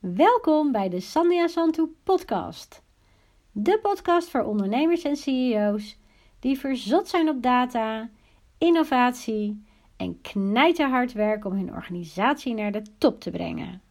Welkom bij de Sandia Santu podcast. De podcast voor ondernemers en CEO's die verzot zijn op data, innovatie en knijterhard werken om hun organisatie naar de top te brengen.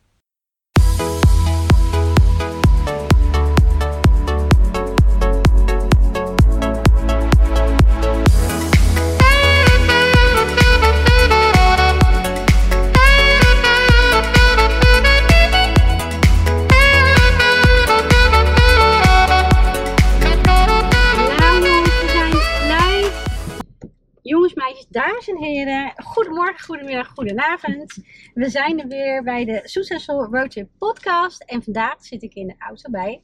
En heren, goedemorgen, goedemiddag, goedenavond. We zijn er weer bij de Successful Roadtrip podcast en vandaag zit ik in de auto bij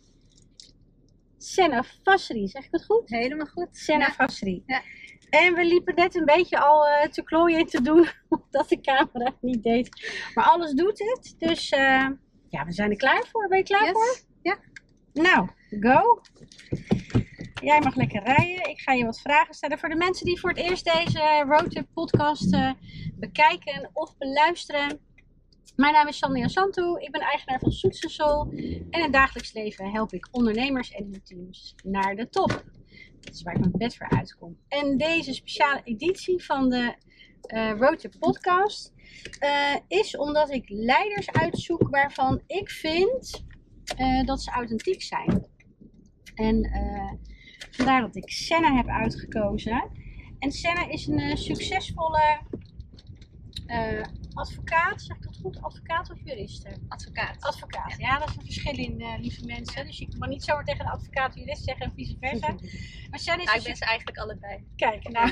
Senna Fasri. Zeg ik het goed? Helemaal goed. Senna Ja. Ja. En we liepen net een beetje al eh, te klooien en te doen, omdat de camera het niet deed. Maar alles doet het, dus eh, ja, we zijn er klaar voor. Ben je klaar voor? Ja. Nou, go. Jij mag lekker rijden. Ik ga je wat vragen stellen. Voor de mensen die voor het eerst deze Roadtrip podcast eh, bekijken of beluisteren. Mijn naam is Sandra Santu. Ik ben eigenaar van Soets Soul. En in het dagelijks leven help ik ondernemers en hun teams naar de top. Dat is waar ik mijn bed voor uitkom. En deze speciale editie van de eh Roadtrip podcast eh, is omdat ik leiders uitzoek waarvan ik vind dat ze authentiek zijn. En vandaar dat ik Senna heb uitgekozen. En Senna is een eh, succesvolle eh, advocaat, zeg ik dat goed? Advocaat of juriste? Advocaat. Advocaat, ja, dat is een verschil in, eh, lieve mensen. Dus je mag niet zomaar tegen een advocaat jurist zeggen en vice versa. Maar Senna is Nou, een ik ben ze eigenlijk allebei. Kijk, nou,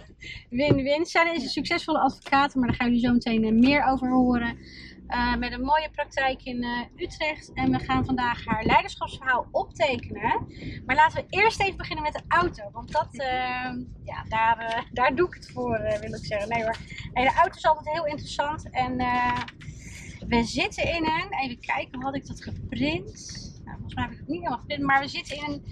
win-win. Zij is een succesvolle advocaat, maar daar gaan jullie zo meteen meer over horen. Eh, met een mooie praktijk in eh, Utrecht. En we gaan vandaag haar leiderschapsverhaal optekenen. Maar laten we eerst even beginnen met de auto. Want dat, eh, ja, daar, daar doe ik het voor, wil ik zeggen. Nee hoor. De auto is altijd heel interessant. En we zitten in een, even kijken, had ik dat geprint? Nou, volgens mij heb ik het niet helemaal geprint. Maar we zitten in een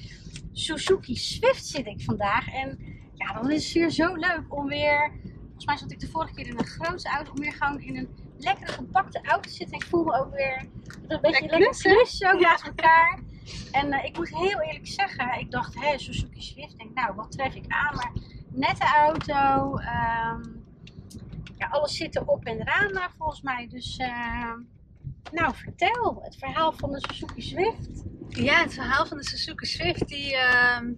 Suzuki Swift zit ik vandaag. En ja, dan is het weer zo leuk om weer. Volgens mij zat ik de vorige keer in een grote auto. Om weer gewoon in een lekkere compacte auto zitten. En ik voel me ook weer een beetje Lekker lekker ook naast elkaar. En eh, ik moet heel eerlijk zeggen, ik dacht, hè, Suzuki Swift. Ik denk, nou, wat tref ik aan? Maar nette auto. ehm, ja, alles zit erop en eraan daar volgens mij. Dus, eh, nou, vertel het verhaal van de Suzuki Swift. Ja, het verhaal van de Suzuki Swift. Die, ehm,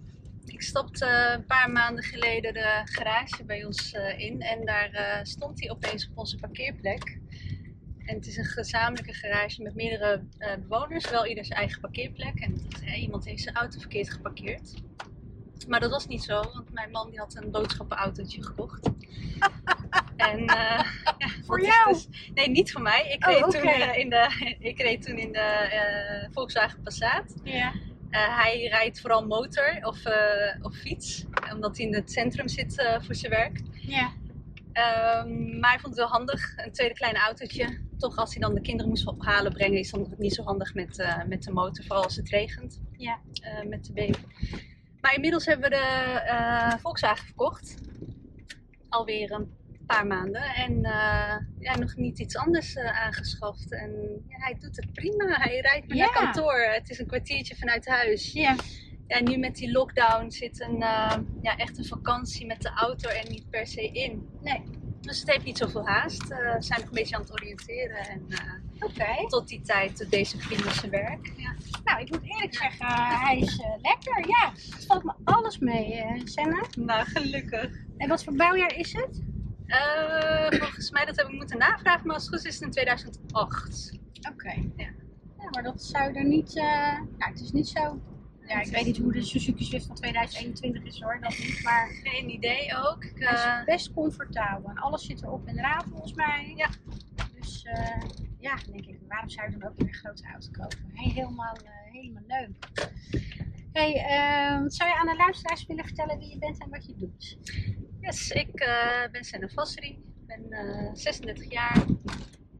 ik stapte een paar maanden geleden de garage bij ons eh, in. En daar stond hij opeens op onze parkeerplek. En het is een gezamenlijke garage met meerdere eh, bewoners. Wel ieder zijn eigen parkeerplek. En hé, iemand heeft zijn auto verkeerd geparkeerd. Maar dat was niet zo, want mijn man die had een boodschappenautootje gekocht. en, eh, ja, Voor jou? dus- nee, niet voor mij. Ik Oh, reed, toen, eh, in de, ik reed toen in de eh, Volkswagen Passat. Ja. Eh, hij rijdt vooral motor of, eh, of fiets, omdat hij in het centrum zit eh, voor zijn werk. Ja. Ehm, maar hij vond het wel handig, een tweede kleine autootje. Toch als hij dan de kinderen moest ophalen, brengen, is dan niet zo handig met, eh, met de motor, vooral als het regent. Ja. eh, met de baby. Maar inmiddels hebben we de eh, Volkswagen verkocht. Alweer een paar maanden. En ja, nog niet iets anders aangeschaft. En ja, hij doet het prima. Hij rijdt me Ja. naar kantoor. Het is een kwartiertje vanuit huis. Ja. Ja, nu met die lockdown zit een, ja, echt een vakantie met de auto er niet per se in. Nee. Dus het heeft niet zoveel haast. Eh, we zijn nog een beetje aan het oriënteren. En eh, Oké. tot die tijd doet deze vriend zijn werk. Ja. Nou, ik moet eerlijk zeggen, hij is eh, lekker. Ja, het valt me alles mee, Senna. Nou, gelukkig. En wat voor bouwjaar is het? Volgens mij, dat heb ik moeten navragen, maar als het goed is, is het in 2008. Oké. Ja. Ja, maar dat zou er niet... nou, het is niet zo... Ja, ik weet niet hoe de Suzuki Swift van 2021 is hoor, dat niet. Maar Geen idee ook. Ik, hij eh, is best comfortabel. En alles zit erop en eraan volgens mij. Ja. Dus eh, ja, denk ik, waarom zou je dan ook weer een grote auto kopen? Hey, helemaal, eh, helemaal leuk. Hey, eh, zou je aan de luisteraars willen vertellen wie je bent en wat je doet? yes, ik eh, ben Senna. Ik ben eh, 36 jaar.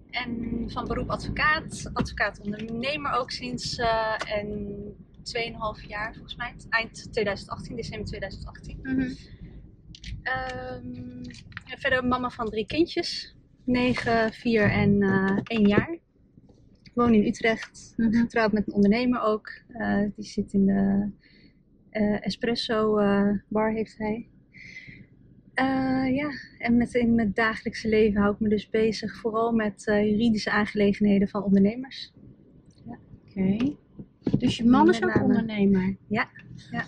En van beroep advocaat. Advocaat-ondernemer ook sinds eh en 2,5 jaar volgens mij. Eind 2018, december 2018. Ehm, ja, verder mama van drie kindjes. 9, 4 en eh 1 jaar. Ik woon in Utrecht, Mhm. getrouwd met een ondernemer ook. Eh, die zit in de eh, espresso bar heeft hij. Ja, en met, in mijn dagelijkse leven hou ik me dus bezig vooral met juridische aangelegenheden van ondernemers. Oké. Dus je man is ook ondernemer? Ja, ja.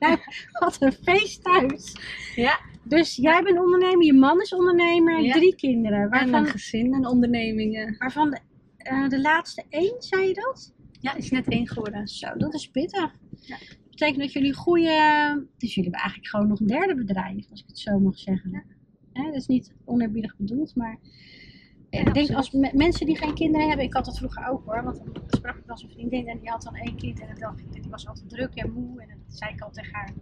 Wat een feest thuis. Ja, Dus jij bent ondernemer, je man is ondernemer, Ja. drie kinderen. en Waarvan, een gezin en ondernemingen. waarvan de, eh, de laatste één, zei je dat? Ja, is net één geworden. Zo, dat is pittig. Ja. Dat betekent dat jullie goede... Dus jullie hebben eigenlijk gewoon nog een derde bedrijf, als ik het zo mag zeggen. Ja. Hè, dat is niet oneerbiedig bedoeld, maar... Ja, ik denk als me- mensen die geen kinderen hebben, ik had dat vroeger ook hoor, want dan sprak ik wel eens een vriendin en die had dan één kind en dan dacht ik, die was altijd druk en moe en dan zei ik al tegen haar,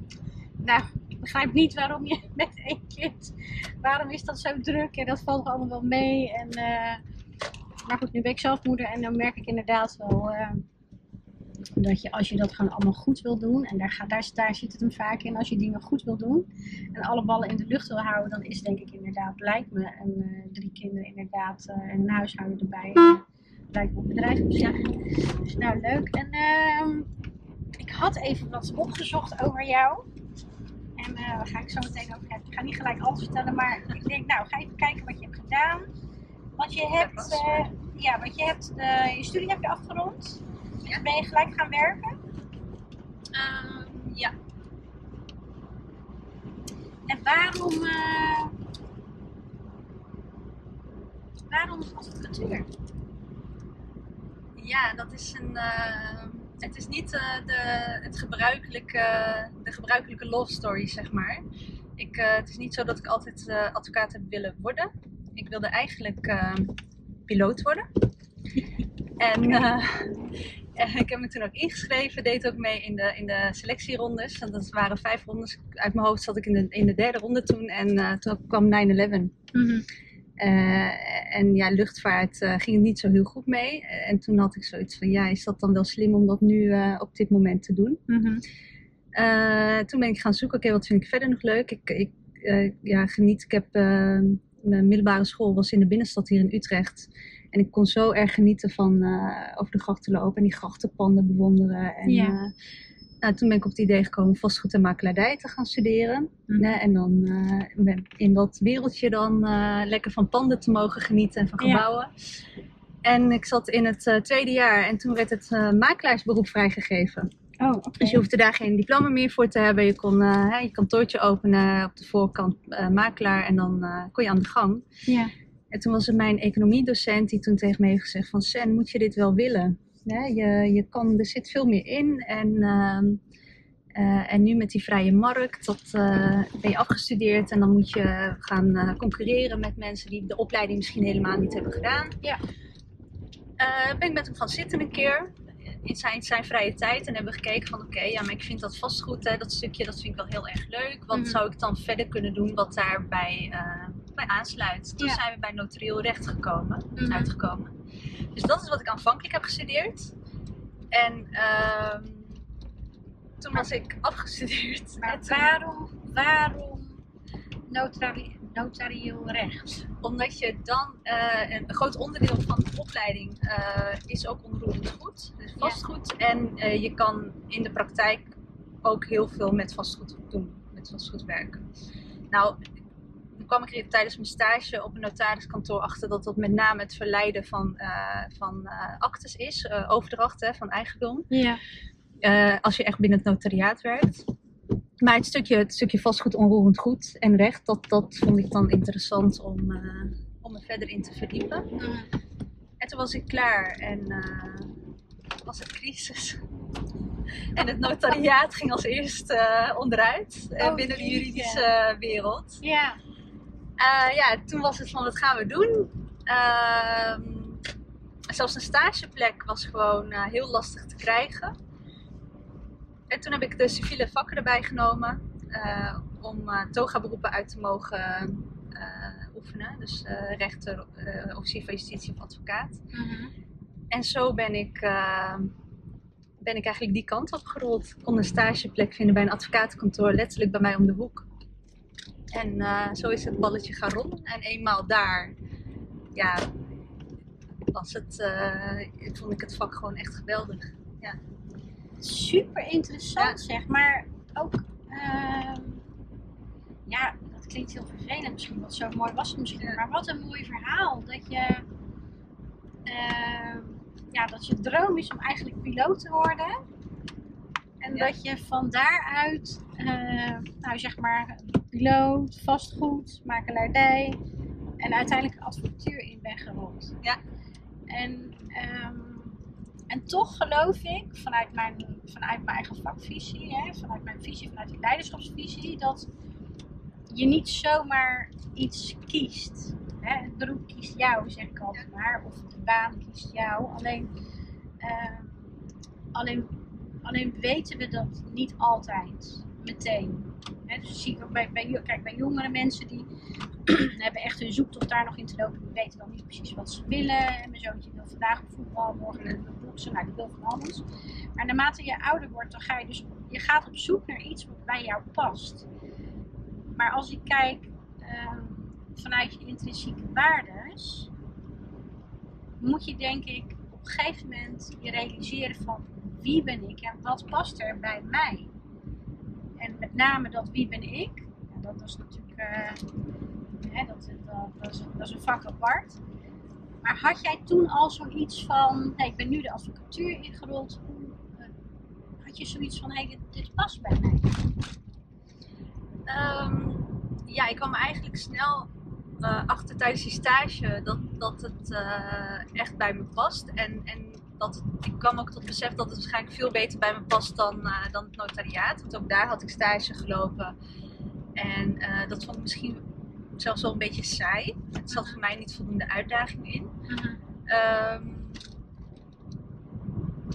nou, ik begrijp niet waarom je met één kind, waarom is dat zo druk en dat valt allemaal wel mee en, eh, maar goed, nu ben ik zelf moeder en dan merk ik inderdaad wel eh, dat je als je dat gewoon allemaal goed wil doen, en daar, gaat, daar, daar zit het hem vaak in, als je dingen goed wil doen en alle ballen in de lucht wil houden, dan is denk ik inderdaad, lijkt me, en eh, drie kinderen inderdaad eh, en een huishouden erbij, eh, lijkt me een bedrijf zich. Dus nou, leuk. En ehm, ik had even wat opgezocht over jou. En daar ga ik zo meteen over hebben. Ik ga niet gelijk alles vertellen, maar ik denk, nou, ga even kijken wat je hebt gedaan. Want je hebt, ja, want je hebt de, je studie heb je afgerond. Ja. Ben je gelijk gaan werken? Ehm, ja, En waarom, eh waarom advocatuur? Ja, dat is een. eh, het is niet eh, de, het gebruikelijke, de gebruikelijke love story, zeg maar. Ik, het is niet zo dat ik altijd advocaat heb willen worden. Ik wilde eigenlijk piloot worden. en eh, ik heb me toen ook ingeschreven, deed ook mee in de, in de selectierondes. Dat waren vijf rondes. Uit mijn hoofd zat ik in de, in de derde ronde toen. En eh, toen kwam 9-11. Eh, en ja, luchtvaart ging het niet zo heel goed mee. En toen had ik zoiets van, ja, is dat dan wel slim om dat nu op dit moment te doen? Mhm. Toen ben ik gaan zoeken, oké, wat vind ik verder nog leuk? Ik, ik ja, geniet, ik heb, mijn middelbare school was in de binnenstad hier in Utrecht. En ik kon zo erg genieten van eh, over de grachten lopen en die grachtenpanden bewonderen. En, Ja. eh, nou, toen ben ik op het idee gekomen vastgoed en makelaardij te gaan studeren. Hè, en dan ben- in dat wereldje dan lekker van panden te mogen genieten en van Ja. gebouwen. En ik zat in het tweede jaar en toen werd het makelaarsberoep vrijgegeven. Oh. Dus je hoefde daar geen diploma meer voor te hebben. Je kon je kantoortje openen op de voorkant makelaar en dan kon je aan de gang. Ja. En toen was het mijn economiedocent die toen tegen me heeft gezegd van Sen, moet je dit wel willen? Je, je kan, er zit veel meer in en, ehm, eh, en nu met die vrije markt, dat, eh, ben je afgestudeerd en dan moet je gaan eh, concurreren met mensen die de opleiding misschien helemaal niet hebben gedaan. Ja. Ben ik met hem gaan zitten een keer in zijn, zijn vrije tijd en hebben gekeken van oké, ja, maar ik vind dat vastgoed, hè, dat stukje, dat vind ik wel heel erg leuk. Wat Mhm. zou ik dan verder kunnen doen wat daarbij bij aansluit? Toen Ja. zijn we bij notarieel recht gekomen, Mhm. uitgekomen. Dus dat is wat ik aanvankelijk heb gestudeerd. En ehm, toen was ik afgestudeerd. Maar En toen- waarom, waarom notari notarieel recht? Omdat je dan, eh, een, een groot onderdeel van de opleiding eh, is ook onroerend goed, dus vastgoed. En eh, je kan in de praktijk ook heel veel met vastgoed doen, met vastgoed werken. Nou, toen kwam ik er tijdens mijn stage op een notariskantoor achter dat dat met name het verleiden van, eh, van eh, actes is, eh, overdracht hè, van eigendom. Ja. Als je echt binnen het notariaat werkt. Maar het stukje, het stukje vastgoed, onroerend goed en recht, dat, dat vond ik dan interessant om, om me verder in te verdiepen. En toen was ik klaar en was het crisis. En het notariaat ging als eerste eh, onderuit Oh, binnen de juridische wereld. Ja. Eh, ja, toen was het van wat gaan we doen? Ehm, zelfs een stageplek was gewoon eh, heel lastig te krijgen. En toen heb ik de civiele vakken erbij genomen eh, om toga-beroepen uit te mogen oefenen. Dus rechter, officier van justitie of advocaat. Mhm. En zo ben ik, ben ik eigenlijk die kant op gerold. Ik kon een stageplek vinden bij een advocatenkantoor, letterlijk bij mij om de hoek. En eh, zo is het balletje gaan rollen. En eenmaal daar, ja, was het, eh, vond ik het vak gewoon echt geweldig. Super interessant zeg, maar ook, ehm, ja, dat klinkt heel vervelend misschien, want zo mooi was het misschien, Ja. maar wat een mooi verhaal dat je, ehm, ja, dat je droom is om eigenlijk piloot te worden. En Ja. dat je van daaruit, eh, nou zeg maar, piloot, vastgoed, makelaardij en uiteindelijk advocatuur in bent gerold. Ja. En, ehm, en toch geloof ik, vanuit mijn, vanuit mijn eigen vakvisie, hè, vanuit mijn visie, vanuit die leiderschapsvisie, dat je niet zomaar iets kiest. Hè. Het beroep kiest jou, zeg ik altijd maar. Of de baan kiest jou. Alleen, ehm, alleen, alleen weten we dat niet altijd meteen. Dus ik bij, kijk, bij jongere mensen die hebben echt hun zoektocht daar nog in te lopen. Die weten dan niet precies wat ze willen. En mijn zoontje wil vandaag op voetbal, morgen wil hij boksen. Nou, die wil van alles. Maar naarmate je ouder wordt, dan ga je dus je gaat op zoek naar iets wat bij jou past. Maar als ik kijk ehm, vanuit je intrinsieke waardes, moet je denk ik op een gegeven moment je realiseren van wie ben ik en wat past er bij mij. En met name dat wie ben ik, dat is natuurlijk eh, hè, dat, dat, dat, is, dat is een vak apart. Maar had jij toen al zoiets van, hey, ik ben nu de advocatuur ingerold, eh, had je zoiets van, hey, dit, past bij mij? Ehm, ja, ik kwam eigenlijk snel eh, achter tijdens die stage dat, dat het echt bij me past. En, en dat ik kwam ook tot besef dat het waarschijnlijk veel beter bij me past dan, eh, dan het notariaat. Want ook daar had ik stage gelopen. En eh, dat vond ik misschien zelfs wel een beetje saai. Het zat voor mij niet voldoende uitdaging in. Ehm,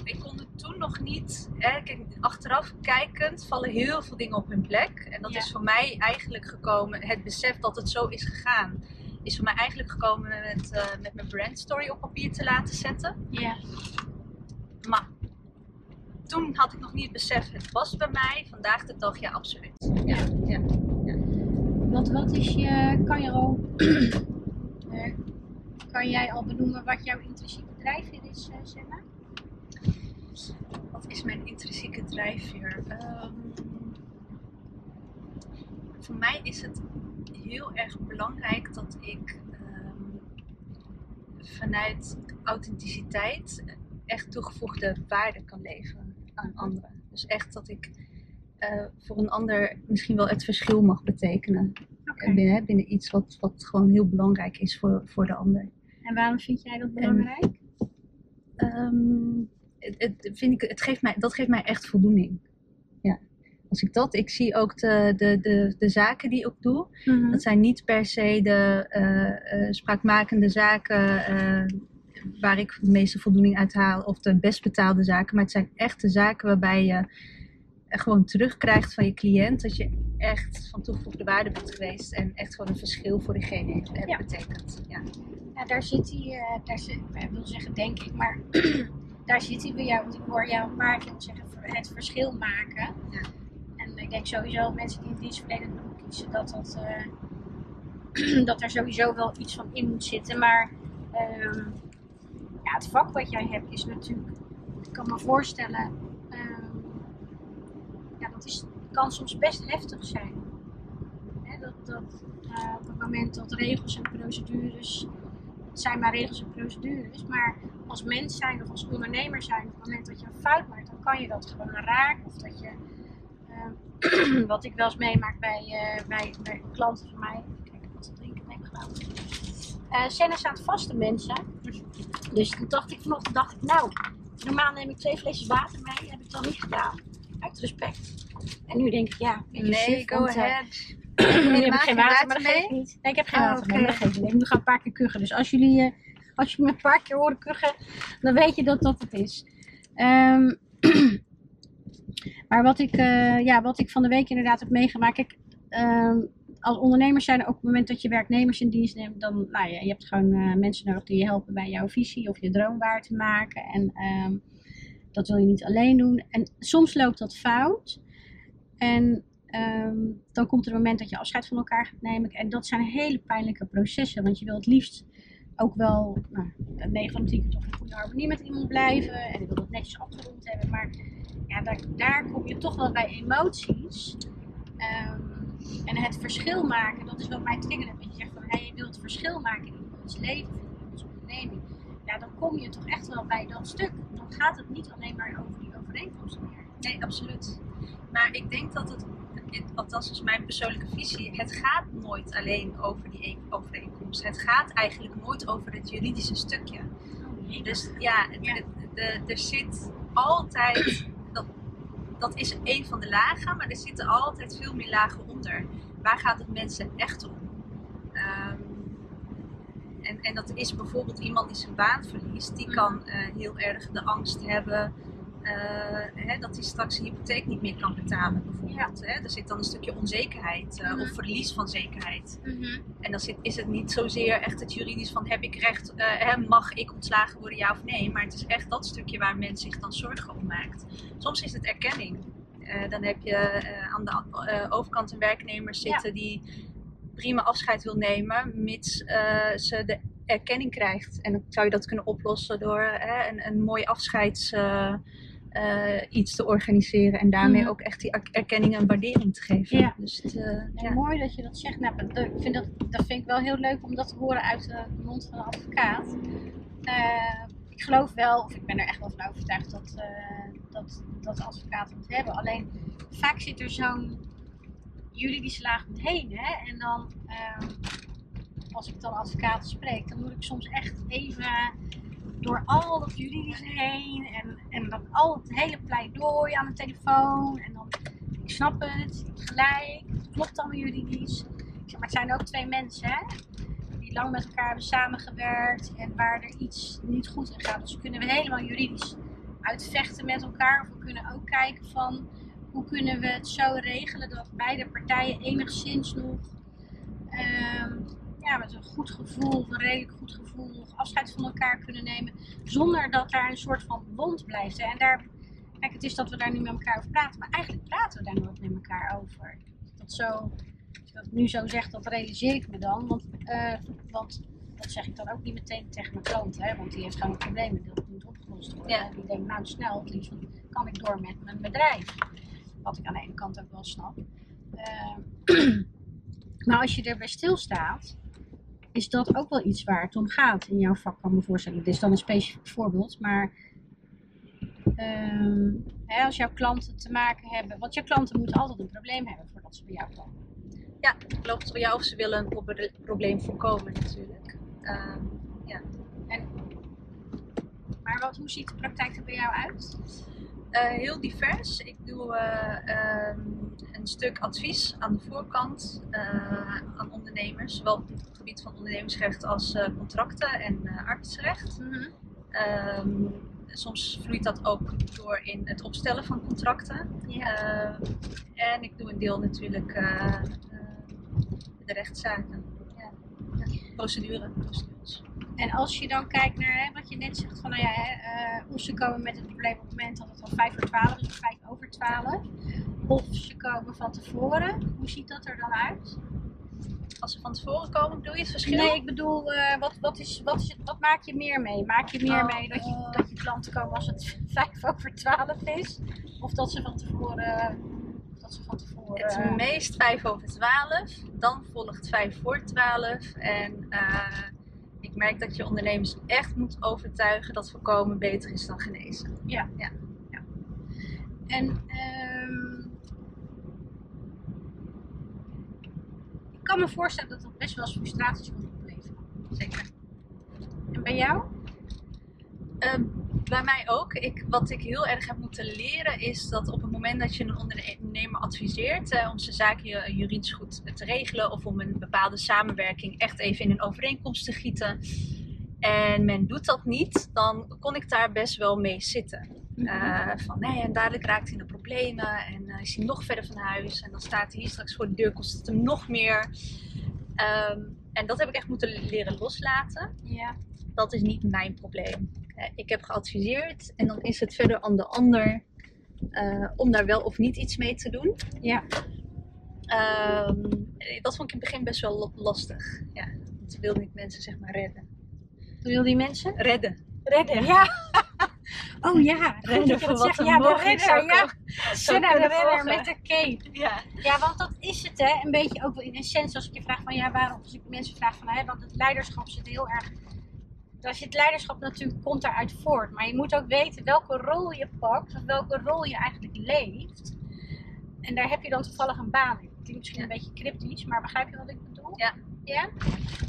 ik kon het toen nog niet. Hè, kijk, achteraf kijkend vallen heel veel dingen op hun plek. En dat Ja. is voor mij eigenlijk gekomen. Het besef dat het zo is gegaan. Is voor mij eigenlijk gekomen met, eh, met mijn brandstory op papier te laten zetten. Ja. Maar toen had ik nog niet het besef, het past bij mij. Vandaag de dag, ja, absoluut. Ja, ja. Want wat is je, kan je al, eh, kan jij al benoemen wat jouw intrinsieke drijfveer is, uh, Senna? Wat is mijn intrinsieke drijfveer? Ehm, voor mij is het heel erg belangrijk dat ik ehm, vanuit authenticiteit echt toegevoegde waarde kan leveren aan anderen. Dus echt dat ik eh, voor een ander misschien wel het verschil mag betekenen. Binnen, binnen iets wat, wat gewoon heel belangrijk is voor, voor de ander. En waarom vind jij dat belangrijk? Ehm, het, het, vind ik, het geeft mij, dat geeft mij echt voldoening. Als ik dat, ik zie ook de, de, de, de zaken die ik doe. Mhm. Dat zijn niet per se de eh, eh, spraakmakende zaken eh, waar ik de meeste voldoening uit haal. Of de best betaalde zaken. Maar het zijn echt de zaken waarbij je gewoon terugkrijgt van je cliënt. Dat je echt van toegevoegde waarde bent geweest. En echt gewoon een verschil voor diegene hebt Ja. betekend. Ja. Ja, daar zit hij, daar zit, ik wil zeggen denk ik, maar daar zit hij bij jou. Want ik hoor jou een paar keer zeggen het verschil maken. Ja. Ik denk sowieso mensen die een dienstverlenend beroep kiezen, dat, dat, eh, dat er sowieso wel iets van in moet zitten. Maar ehm, ja, het vak wat jij hebt is natuurlijk, ik kan me voorstellen, ehm, ja, dat is, kan soms best heftig zijn. Dat, dat, eh, op het moment dat regels en procedures, het zijn maar regels en procedures, maar als mens zijn of als ondernemer zijn, op het moment dat je een fout maakt, dan kan je dat gewoon raken. Of dat je, wat ik wel eens meemaak bij, eh, bij, bij klanten van mij, kijk wat te drinken neem gedaan. Uh, Senna staat vaste mensen. Dus toen dacht ik vanochtend, dacht ik, nou, normaal neem ik twee flesjes water mee, heb ik dan niet gedaan. Uit respect. En nu denk ik, ja, Nee, suf, go want, eh, ahead. heb ik Helemaal geen water, maar dat geeft niet. Nee, ik heb geen Oh, water mee, oké. maar dat niet. Ik moet gaan een paar keer kuchen. Dus als jullie, eh, als jullie me een paar keer horen kuchen, dan weet je dat dat het is. Ehm, maar wat ik, eh, ja, wat ik van de week inderdaad heb meegemaakt. Kijk, ehm, als ondernemers zijn ook op het moment dat je werknemers in dienst neemt, dan, nou ja, je hebt gewoon eh, mensen nodig die je helpen bij jouw visie of je droom waar te maken. En ehm, dat wil je niet alleen doen. En soms loopt dat fout. En ehm, dan komt er een moment dat je afscheid van elkaar gaat nemen. En dat zijn hele pijnlijke processen, want je wil het liefst ook wel nou, 9 van de 10 keer toch in goede harmonie met iemand blijven. En ik wil het netjes afgerond hebben. Maar ja, daar, daar kom je toch wel bij emoties. Ehm, en het verschil maken, dat is wat mij triggerde. Dat je zegt van, hey, je wilt verschil maken in iemands leven, in iemands onderneming. Ja, dan kom je toch echt wel bij dat stuk. Dan gaat het niet alleen maar over die overeenkomst meer. Nee, absoluut. Maar ik denk dat het, althans is mijn persoonlijke visie, het gaat nooit alleen over die e- overeenkomst. Het gaat eigenlijk nooit over het juridische stukje. Oh, Dus ja, Ja. de- er zit altijd, dat, is een van de lagen, maar er zitten altijd veel meer lagen onder. Waar gaat het mensen echt om? Ehm, en, en dat is bijvoorbeeld iemand die zijn baan verliest, die kan eh, heel erg de angst hebben hè, dat hij straks zijn hypotheek niet meer kan betalen, bijvoorbeeld. Hè? Er zit dan een stukje onzekerheid eh, Mhm. of verlies van zekerheid. Mhm. En dan zit, is het niet zozeer echt het juridisch van heb ik recht, eh, hè, mag ik ontslagen worden, ja of nee. Maar het is echt dat stukje waar men zich dan zorgen om maakt. Soms is het erkenning. Eh, dan heb je eh, aan de eh, overkant een werknemer zitten die prima afscheid wil nemen, mits eh, ze de erkenning krijgt. En dan zou je dat kunnen oplossen door eh, een, een mooi afscheids... eh, eh, iets te organiseren en daarmee ook echt die er- erkenning en waardering te geven. Ja. Dus het, En ja. mooi dat je dat zegt. Nou, dat, ik vind dat, dat vind ik wel heel leuk om dat te horen uit de mond van een advocaat. Eh, ik geloof wel, of ik ben er echt wel van overtuigd dat, dat, dat advocaten het hebben. Alleen vaak zit er zo'n juridische laag omheen. Hè? En dan, ehm, als ik dan advocaten spreek, dan moet ik soms echt even door al dat juridische heen. En, en dan al het hele pleidooi aan de telefoon. En dan ik snap het, gelijk, het klopt allemaal juridisch. Ik zeg, maar het zijn ook twee mensen, hè? Die lang met elkaar hebben samengewerkt en waar er iets niet goed in gaat. Dus kunnen we helemaal juridisch uitvechten met elkaar. Of we kunnen ook kijken van, hoe kunnen we het zo regelen dat beide partijen enigszins nog ehm, ja, met een goed gevoel, een redelijk goed gevoel, nog afscheid van elkaar kunnen nemen. Zonder dat daar een soort van wond blijft. En daar Kijk, het is dat we daar nu met elkaar over praten, maar eigenlijk praten we daar nooit met elkaar over. Dat zo, als ik dat nu zo zeg, dat realiseer ik me dan. Want, eh, want dat zeg ik dan ook niet meteen tegen mijn klant, hè, want die heeft gewoon een probleem en dat moet opgelost worden. Ja. En die denkt, nou snel, het liefst, kan ik door met mijn bedrijf. Wat ik aan de ene kant ook wel snap. Eh, maar als je erbij stilstaat, is dat ook wel iets waar het om gaat in jouw vak, kan me voorstellen. Dit is dan een specifiek voorbeeld, maar Ehm, hè, als jouw klanten te maken hebben, want jouw klanten moeten altijd een probleem hebben voordat ze bij jou komen. Ja, klopt. Ja, of ze willen een proble- probleem voorkomen natuurlijk. Ehm, Maar wat, hoe ziet de praktijk er bij jou uit? Eh, heel divers. Ik doe eh, ehm, een stuk advies aan de voorkant eh, aan ondernemers. Zowel op het gebied van ondernemingsrecht als contracten en arbeidsrecht. Ehm, soms vloeit dat ook door in het opstellen van contracten. Ja. Ehm, en ik doe een deel natuurlijk de rechtszaken. Procedure, procedures. En als je dan kijkt naar hè, wat je net zegt van, nou ja, hè, eh, of ze komen met het probleem op het moment dat het al 5 voor 12 is of 5 over 12. Of ze komen van tevoren. Hoe ziet dat er dan uit? Als ze van tevoren komen, bedoel je het verschil? Nee, ik bedoel, eh, wat, wat, is, wat, is het, wat maak je meer mee? Maak je meer Oh, mee dat je, eh. dat je klanten komen als het 5 over 12 is? Of dat ze van tevoren. Of Dat ze van tevoren Het meest 5 over 12, dan volgt 5 voor 12. En eh, ik merk dat je ondernemers echt moet overtuigen dat voorkomen beter is dan genezen. En ehm, ik kan me voorstellen dat dat best wel eens frustraties kan opleveren. Zeker. En bij jou? Ehm, bij mij ook. Ik, wat ik heel erg heb moeten leren is dat op het moment dat je een ondernemer adviseert eh, om zijn zaken ju- juridisch goed te regelen of om een bepaalde samenwerking echt even in een overeenkomst te gieten en men doet dat niet, dan kon ik daar best wel mee zitten. Eh, van nee, en dadelijk raakt hij in de problemen en eh, is hij nog verder van huis en dan staat hij hier straks voor de deur, kost het hem nog meer. Ehm, en dat heb ik echt moeten leren loslaten ja. dat is niet mijn probleem. Eh, Ik heb geadviseerd en dan is het verder aan de ander eh, om daar wel of niet iets mee te doen. Ja. Ehm, dat vond ik in het begin best wel lastig. Ja, want ik wilde niet mensen zeg maar redden. bedoel die mensen? Redden. Redden, ja. Oh ja, Redden voor wat Ja, de redder, zou ja. Senna de redder met de cape. Ja. Ja, want dat is het hè. Een beetje ook wel in essentie als ik je vraag van ja, waarom? Als ik mensen vraag van hè, want het leiderschap zit heel erg... Als je het leiderschap natuurlijk komt daaruit voort. Maar je moet ook weten welke rol je pakt. Of welke rol je eigenlijk leeft. En daar heb je dan toevallig een baan in. Klinkt misschien een beetje cryptisch, maar begrijp je wat ik bedoel? Ja. Ja?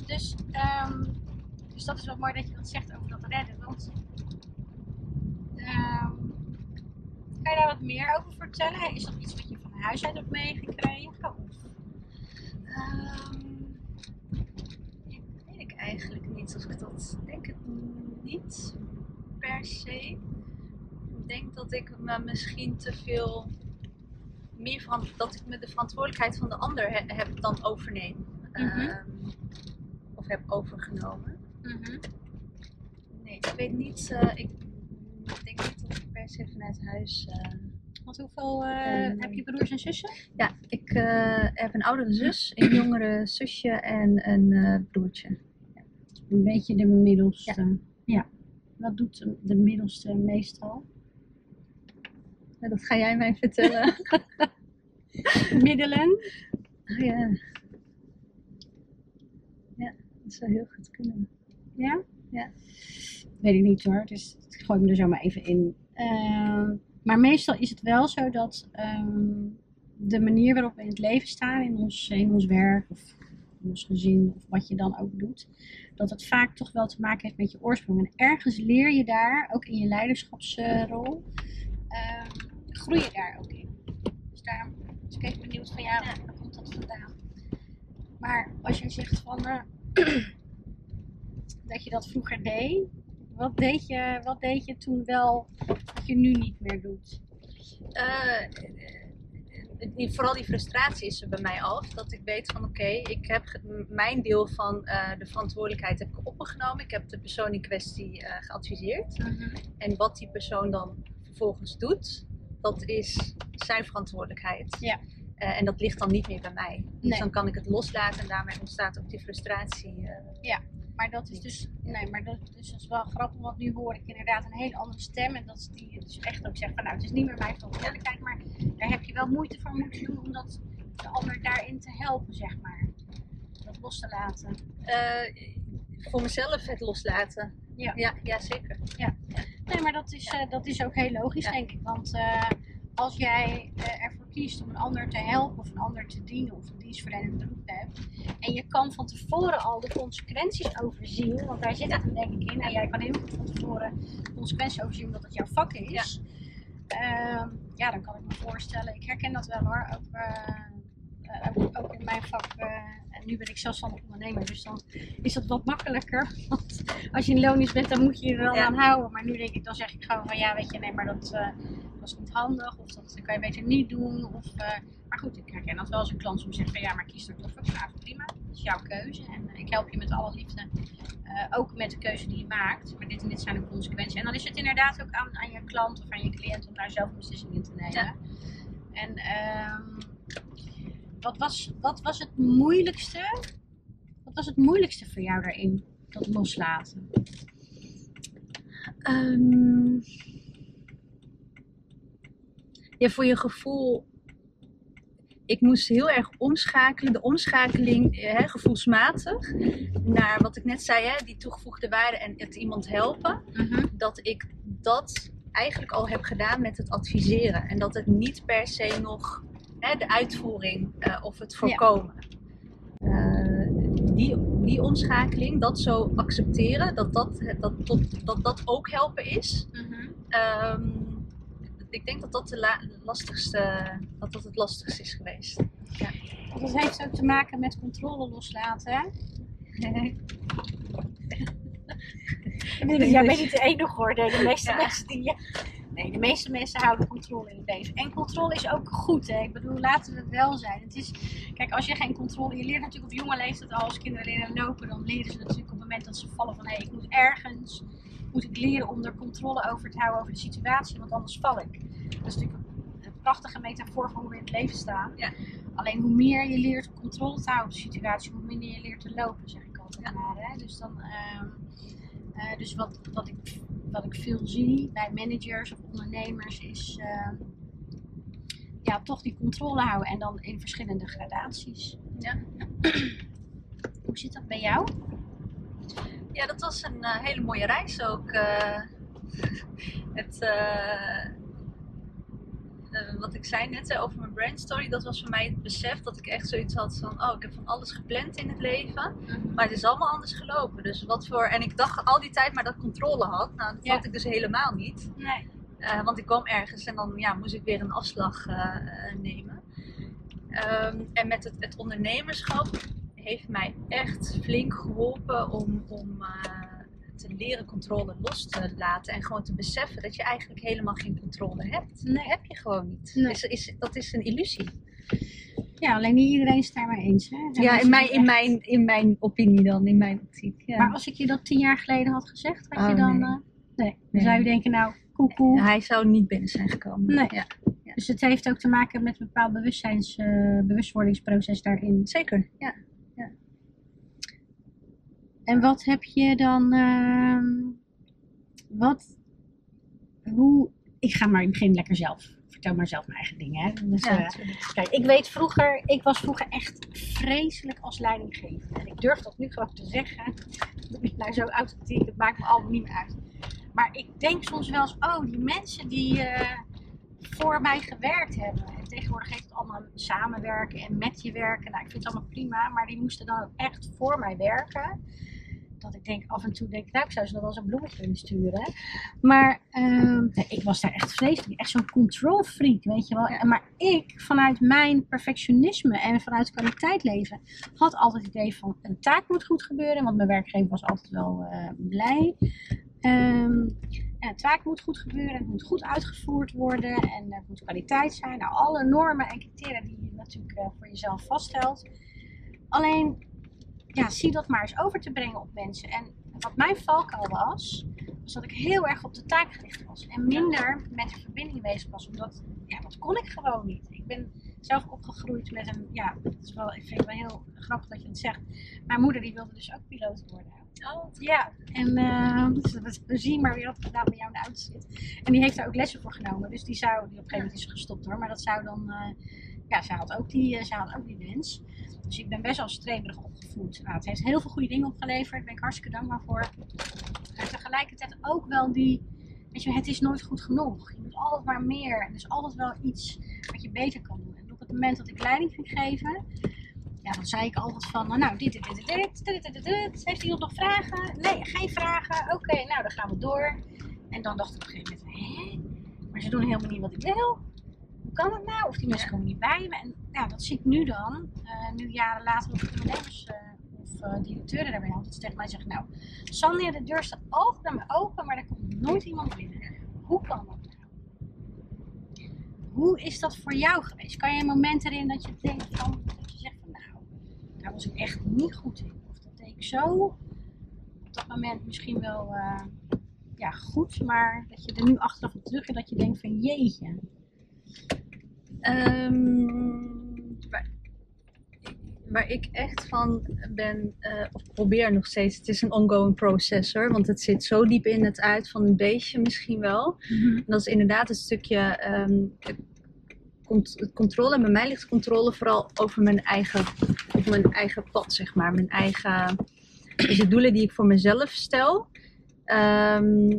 Dus, ehm, dus dat is wel mooi dat je dat zegt over dat redden. Want ehm, kan je daar wat meer over vertellen? Is dat iets wat je van huis uit hebt meegekregen? Of Ehm, ik weet ik eigenlijk niet of ik dat denk het niet per se. Ik denk dat ik me misschien te veel meer van dat ik me de verantwoordelijkheid van de ander he- heb dan overneem. Mhm. Ehm, of heb overgenomen. Mhm. Nee, ik weet niet. eh, ik denk niet dat ik per se vanuit huis. eh, Want hoeveel eh, Ehm. heb je broers en zussen? Ja, ik heb een oudere zus, een jongere zusje en een broertje. Een beetje de middelste. Ja. Wat doet de, de middelste meestal? Ja, dat ga jij mij vertellen. Middelen? Oh ja. Ja, dat zou heel goed kunnen. Ja? Ja. Weet ik niet hoor, dus ik gooi me er zo maar even in. Ehm, maar meestal is het wel zo dat ehm, de manier waarop we in het leven staan, in ons, in ons werk of in ons gezin of wat je dan ook doet, dat het vaak toch wel te maken heeft met je oorsprong. En ergens leer je daar, ook in je leiderschapsrol, ehm, groei je daar ook in. Dus daarom was ik even benieuwd van ja, waar komt dat vandaan? Maar als je zegt van eh, dat je dat vroeger deed, wat deed je, wat deed je toen wel dat je nu niet meer doet? Eh, die, vooral die frustratie is er bij mij af. Dat ik weet van oké, ik heb mijn deel van eh, de verantwoordelijkheid heb ik op me genomen. Ik heb de persoon in kwestie eh, geadviseerd. En wat die persoon dan vervolgens doet, dat is zijn verantwoordelijkheid. Ja. Eh, en dat ligt dan niet meer bij mij. Dus dan kan ik het loslaten en daarmee ontstaat ook die frustratie. eh. Maar dat is dus, nee, maar dat, dus dat is wel grappig, want nu hoor ik inderdaad een hele andere stem. En dat is die dus echt ook zegt van nou, het is niet meer mijn verantwoordelijkheid, maar daar heb je wel moeite voor moeten doen om dat de ander daarin te helpen, zeg maar. Dat los te laten. Eh, voor mezelf het loslaten. Ja. ja, ja zeker. Nee, maar dat is, dat is ook heel logisch, Ja. denk ik. Want als jij eh, ervoor kiest om een ander te helpen of een ander te dienen of een dienstverlenend beroep hebt. En je kan van tevoren al de consequenties overzien, want daar zit het hem denk ik in. En jij kan heel goed van tevoren de consequenties overzien omdat het jouw vak is. Ja, ja dan kan ik me voorstellen. Ik herken dat wel hoor. Ook, eh, eh, ook, ook in mijn vak. en nu ben ik zelfstandig ondernemer, dus dan is dat wat makkelijker. Want als je in loondienst bent, dan moet je je er wel Ja. aan houden. Maar nu denk ik, dan zeg ik gewoon van ja, weet je, nee, maar dat, dat is niet handig. Of dat kan je beter niet doen. Of, eh, maar goed, ik herken dat wel als een klant soms zegt van ja, maar kies er toch voor. Nou, prima, dat is jouw keuze. En eh, ik help je met alle liefde. eh, ook met de keuze die je maakt. Maar dit en dit zijn de consequenties. En dan is het inderdaad ook aan, aan je klant of aan je cliënt om daar zelf een beslissing in te nemen. Ja. En ehm, wat, was, wat was het moeilijkste? Wat was het moeilijkste voor jou daarin? Dat loslaten. Ehm, ja, voor je gevoel. Ik moest heel erg omschakelen. De omschakeling, eh, hè, gevoelsmatig, naar wat ik net zei, hè, die toegevoegde waarde en het iemand helpen. Dat ik dat eigenlijk al heb gedaan met het adviseren. En dat het niet per se nog hè, de uitvoering eh, of het voorkomen. Eh, die, die omschakeling, dat zo accepteren, dat dat, dat, dat, dat, dat ook helpen is. Ehm, ik denk dat dat de la- lastigste, dat dat het lastigste is geweest. Want dat heeft ook te maken met controle loslaten. Hè? Jij bent niet de enige hoor. Nee, de meeste Ja. mensen die. Nee, de meeste mensen houden controle in het leven. En controle is ook goed. Hè? Ik bedoel, laten we het wel zijn. Het is, kijk, als je geen controle. Je leert natuurlijk op jonge leeftijd al als kinderen leren lopen. Dan leren ze natuurlijk op het moment dat ze vallen van hé, ik moet ergens. Moet ik leren om er controle over te houden over de situatie, want anders val ik. Dat is natuurlijk een prachtige metafoor van hoe we in het leven staan. Ja. Alleen hoe meer je leert controle te houden op de situatie, hoe minder je leert te lopen, zeg ik altijd Ja. maar. Hè? Dus dan. ehm, Eh, dus wat, wat, ik, wat ik veel zie bij managers of ondernemers is ehm, ja, toch die controle houden en dan in verschillende gradaties. Ja. Hoe zit dat bij jou? Ja, dat was een eh, hele mooie reis ook. eh. het, eh, wat ik zei net over mijn brandstory, dat was voor mij het besef dat ik echt zoiets had van, oh, ik heb van alles gepland in het leven, maar het is allemaal anders gelopen. Dus wat voor, en ik dacht al die tijd maar dat ik controle had. Nou, dat Ja. had ik dus helemaal niet. Nee. Want ik kwam ergens en dan ja, moest ik weer een afslag nemen. Ehm, en met het, het ondernemerschap heeft mij echt flink geholpen om, om eh, te leren controle los te laten. En gewoon te beseffen dat je eigenlijk helemaal geen controle hebt. Nee. Dat heb je gewoon niet. Nee. Is, is, dat is een illusie. Ja, alleen niet iedereen is het daarmee eens. Hè? Ja, in mijn, in, mijn, in mijn opinie dan, in mijn optiek. Ja. Maar als ik je dat tien jaar geleden had gezegd, had je Oh, dan... nee. eh, nee. Dan zou je denken, nou, koekoe. Hij zou niet binnen zijn gekomen. Nee. Ja. Dus het heeft ook te maken met een bepaald bewustzijns, eh, bewustwordingsproces daarin. Zeker, ja. En wat heb je dan... ehm, wat... Hoe... Ik ga maar, ik begin lekker zelf. Vertel maar zelf mijn eigen dingen. Hè? Dus, Ja, eh. Kijk, ik weet vroeger, ik was vroeger echt vreselijk als leidinggevende. En ik durf dat nu gewoon te zeggen. Nou zo authentiek, het maakt me allemaal niet meer uit. Maar ik denk soms wel eens, oh, die mensen die eh, voor mij gewerkt hebben. En tegenwoordig heet het allemaal samenwerken en met je werken. Nou, ik vind het allemaal prima, maar die moesten dan ook echt voor mij werken. Dat ik denk, af en toe denk ik, nou, ik zou ze nog wel eens een bloemetje willen sturen. Maar ehm, nee, ik was daar echt vreselijk. Echt zo'n control freak, weet je wel. Ja. Maar ik, vanuit mijn perfectionisme en vanuit kwaliteit leven, had altijd het idee van een taak moet goed gebeuren. Want mijn werkgever was altijd wel eh, blij. Ehm, en een taak moet goed gebeuren, het moet goed uitgevoerd worden en het moet kwaliteit zijn. Nou, alle normen en criteria die je natuurlijk eh, voor jezelf vaststelt. Alleen, ja, zie dat maar eens over te brengen op mensen. En wat mijn valkuil was, was dat ik heel erg op de taak gericht was. En minder met de verbinding bezig was. Omdat, ja, dat kon ik gewoon niet. Ik ben zelf opgegroeid met een, ja, dat is wel, ik vind het wel heel grappig dat je het zegt. Mijn moeder die wilde dus ook piloot worden. Oh, Ja, en eh, dus dat- we zien maar weer wat gedaan bij jou in de auto zit. En die heeft daar ook lessen voor genomen. Dus die zou, die op een gegeven moment is gestopt hoor. Maar dat zou dan, eh, ja, zij had ook die, eh, zij had ook die wens. Dus ik ben best wel streberig opgevoed. Nou, het heeft heel veel goede dingen opgeleverd. Daar ben ik hartstikke dankbaar voor. Maar tegelijkertijd ook wel die, weet je, het is nooit goed genoeg. Je moet altijd maar meer. Er is altijd wel iets wat je beter kan doen. En op het moment dat ik leiding ging geven, ja, dan zei ik altijd van, nou, dit, dit, dit, dit, dit, dit, dit, dit, dit. Heeft iemand nog vragen? Nee, geen vragen. Oké, nou, dan gaan we door. En dan dacht ik op een gegeven moment, hè? Maar ze doen helemaal niet wat ik wil. Hoe kan het nou? Of die mensen komen niet bij me. En nou, dat zie ik nu dan. eh, nu jaren later nog de ondernemers eh, of eh, directeuren daarbij altijd tegen mij zeggen, nou, Sandra, de deur staat altijd naar me open, maar er komt nooit iemand binnen. Hoe kan dat nou? Hoe is dat voor jou geweest? Kan je een moment erin dat je denkt van, dat je zegt van, nou, daar was ik echt niet goed in. Of dat deed ik zo op dat moment misschien wel ja, goed, maar dat je er nu achteraf op terug en dat je denkt van, jeetje. Ehm, waar, waar ik echt van ben, eh, of probeer nog steeds, het is een ongoing process hoor, want het zit zo diep in het uit van een beestje misschien wel. En dat is inderdaad een stukje ehm, cont- het controle. En bij mij ligt controle vooral over mijn eigen, op mijn eigen pad, zeg maar. Mijn eigen, dus de doelen die ik voor mezelf stel, ehm,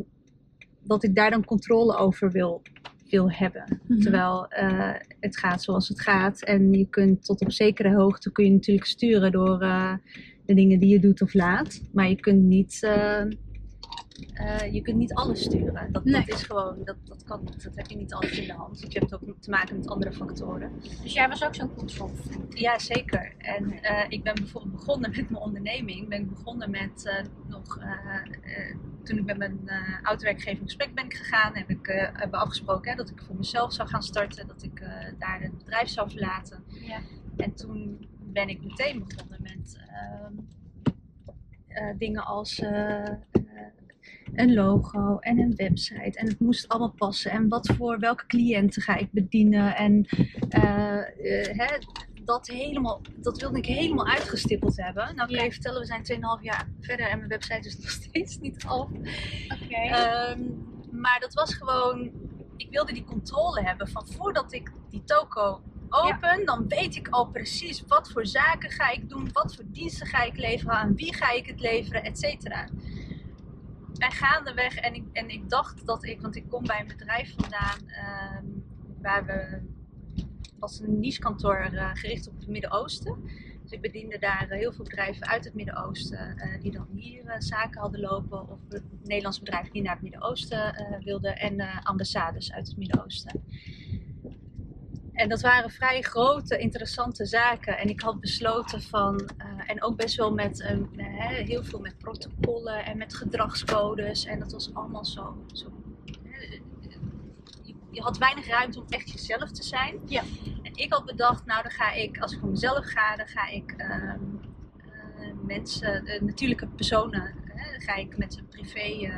dat ik daar dan controle over wil, wil hebben. Mhm. Terwijl eh, het gaat zoals het gaat. En je kunt tot op zekere hoogte kun je natuurlijk sturen door eh, de dingen die je doet of laat. Maar je kunt niet, eh, eh, je kunt niet alles sturen. Dat, Nee. dat is gewoon, dat, dat kan niet. Dat heb je niet altijd in de hand. Want je hebt ook te maken met andere factoren. Dus jij was ook zo'n control. Ja, zeker. En eh, ik ben bijvoorbeeld begonnen met mijn onderneming. Ben ik begonnen met eh, nog, toen ik met mijn oude werkgever in gesprek ben ik gegaan, heb ik hebben afgesproken hè, dat ik voor mezelf zou gaan starten, dat ik daar het bedrijf zou verlaten. Ja. En toen ben ik meteen begonnen met ehm, eh, dingen als een logo en een website. En het moest allemaal passen. En wat voor welke cliënten ga ik bedienen? En eh, eh, hè, dat helemaal, dat wilde ik helemaal uitgestippeld hebben. Nou kan Ja. je vertellen, we zijn 2,5 jaar verder en mijn website is nog steeds niet af. Oké. Ehm, maar dat was gewoon, ik wilde die controle hebben van voordat ik die toko open, dan weet ik al precies wat voor zaken ga ik doen, wat voor diensten ga ik leveren, aan wie ga ik het leveren, et cetera. En gaandeweg, en ik, en ik dacht dat ik, want ik kom bij een bedrijf vandaan ehm, waar we, was een niche-kantoor eh, gericht op het Midden-Oosten. Dus ik bediende daar eh, heel veel bedrijven uit het Midden-Oosten eh, die dan hier zaken hadden lopen. Of Nederlandse bedrijven die naar het Midden-Oosten wilden. En ambassades uit het Midden-Oosten. En dat waren vrij grote, interessante zaken. En ik had besloten van, eh, en ook best wel met hè, heel veel met protocollen en met gedragscodes. En dat was allemaal zo. zo je, je had weinig ruimte om echt jezelf te zijn. Ja. En ik had bedacht, nou dan ga ik, als ik voor mezelf ga, dan ga ik ehm, eh, mensen, eh, natuurlijke personen, ga ik met zijn privé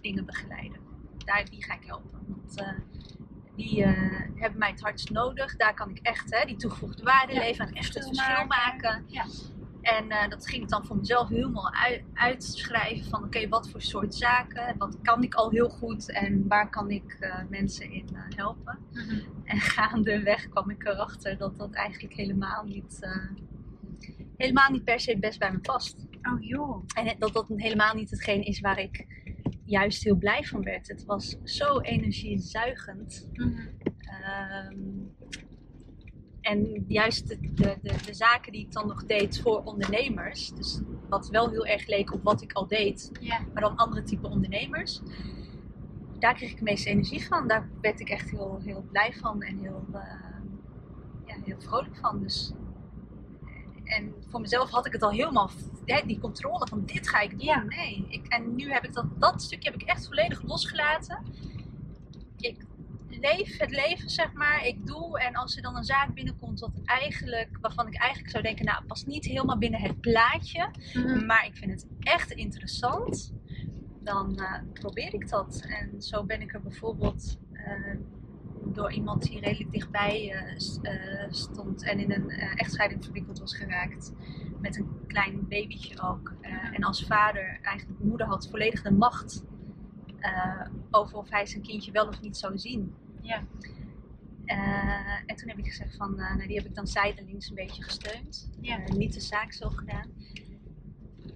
dingen begeleiden. Daar, die ga ik helpen. Want die eh, hebben mij het hardst nodig. Daar kan ik echt hè, die toegevoegde waarde Ja, leveren en echt het verschil maken. Ja. En eh, dat ging ik dan voor mezelf helemaal uit, uitschrijven van oké, wat voor soort zaken, wat kan ik al heel goed en waar kan ik eh, mensen in helpen. Mhm. En gaandeweg kwam ik erachter dat dat eigenlijk helemaal niet, helemaal niet per se best bij me past. Oh joh. En dat dat helemaal niet hetgeen is waar ik juist heel blij van werd. Het was zo energiezuigend. Ehm, en juist de, de, de, de zaken die ik dan nog deed voor ondernemers, dus wat wel heel erg leek op wat ik al deed, maar dan andere type ondernemers, daar kreeg ik de meeste energie van. Daar werd ik echt heel, heel blij van en heel, eh, ja, heel vrolijk van. Dus, en voor mezelf had ik het al helemaal, hè, die controle van dit ga ik doen. Ja. Nee, ik, en nu heb ik dat, dat stukje heb ik echt volledig losgelaten. Ik leef het leven, zeg maar. Ik doe. En als er dan een zaak binnenkomt wat eigenlijk, waarvan ik eigenlijk zou denken, nou, past niet helemaal binnen het plaatje. Mhm. Maar ik vind het echt interessant. Dan eh, probeer ik dat. En zo ben ik er bijvoorbeeld eh, door iemand die redelijk dichtbij eh, eh, stond en in een eh, echtscheiding verwikkeld was geraakt. Met een klein babytje ook. En als vader, eigenlijk de moeder had volledig de macht over of hij zijn kindje wel of niet zou zien. Ja. En toen heb ik gezegd van, nou, die heb ik dan zijdelings een beetje gesteund. Ja. Niet de zaak zo gedaan.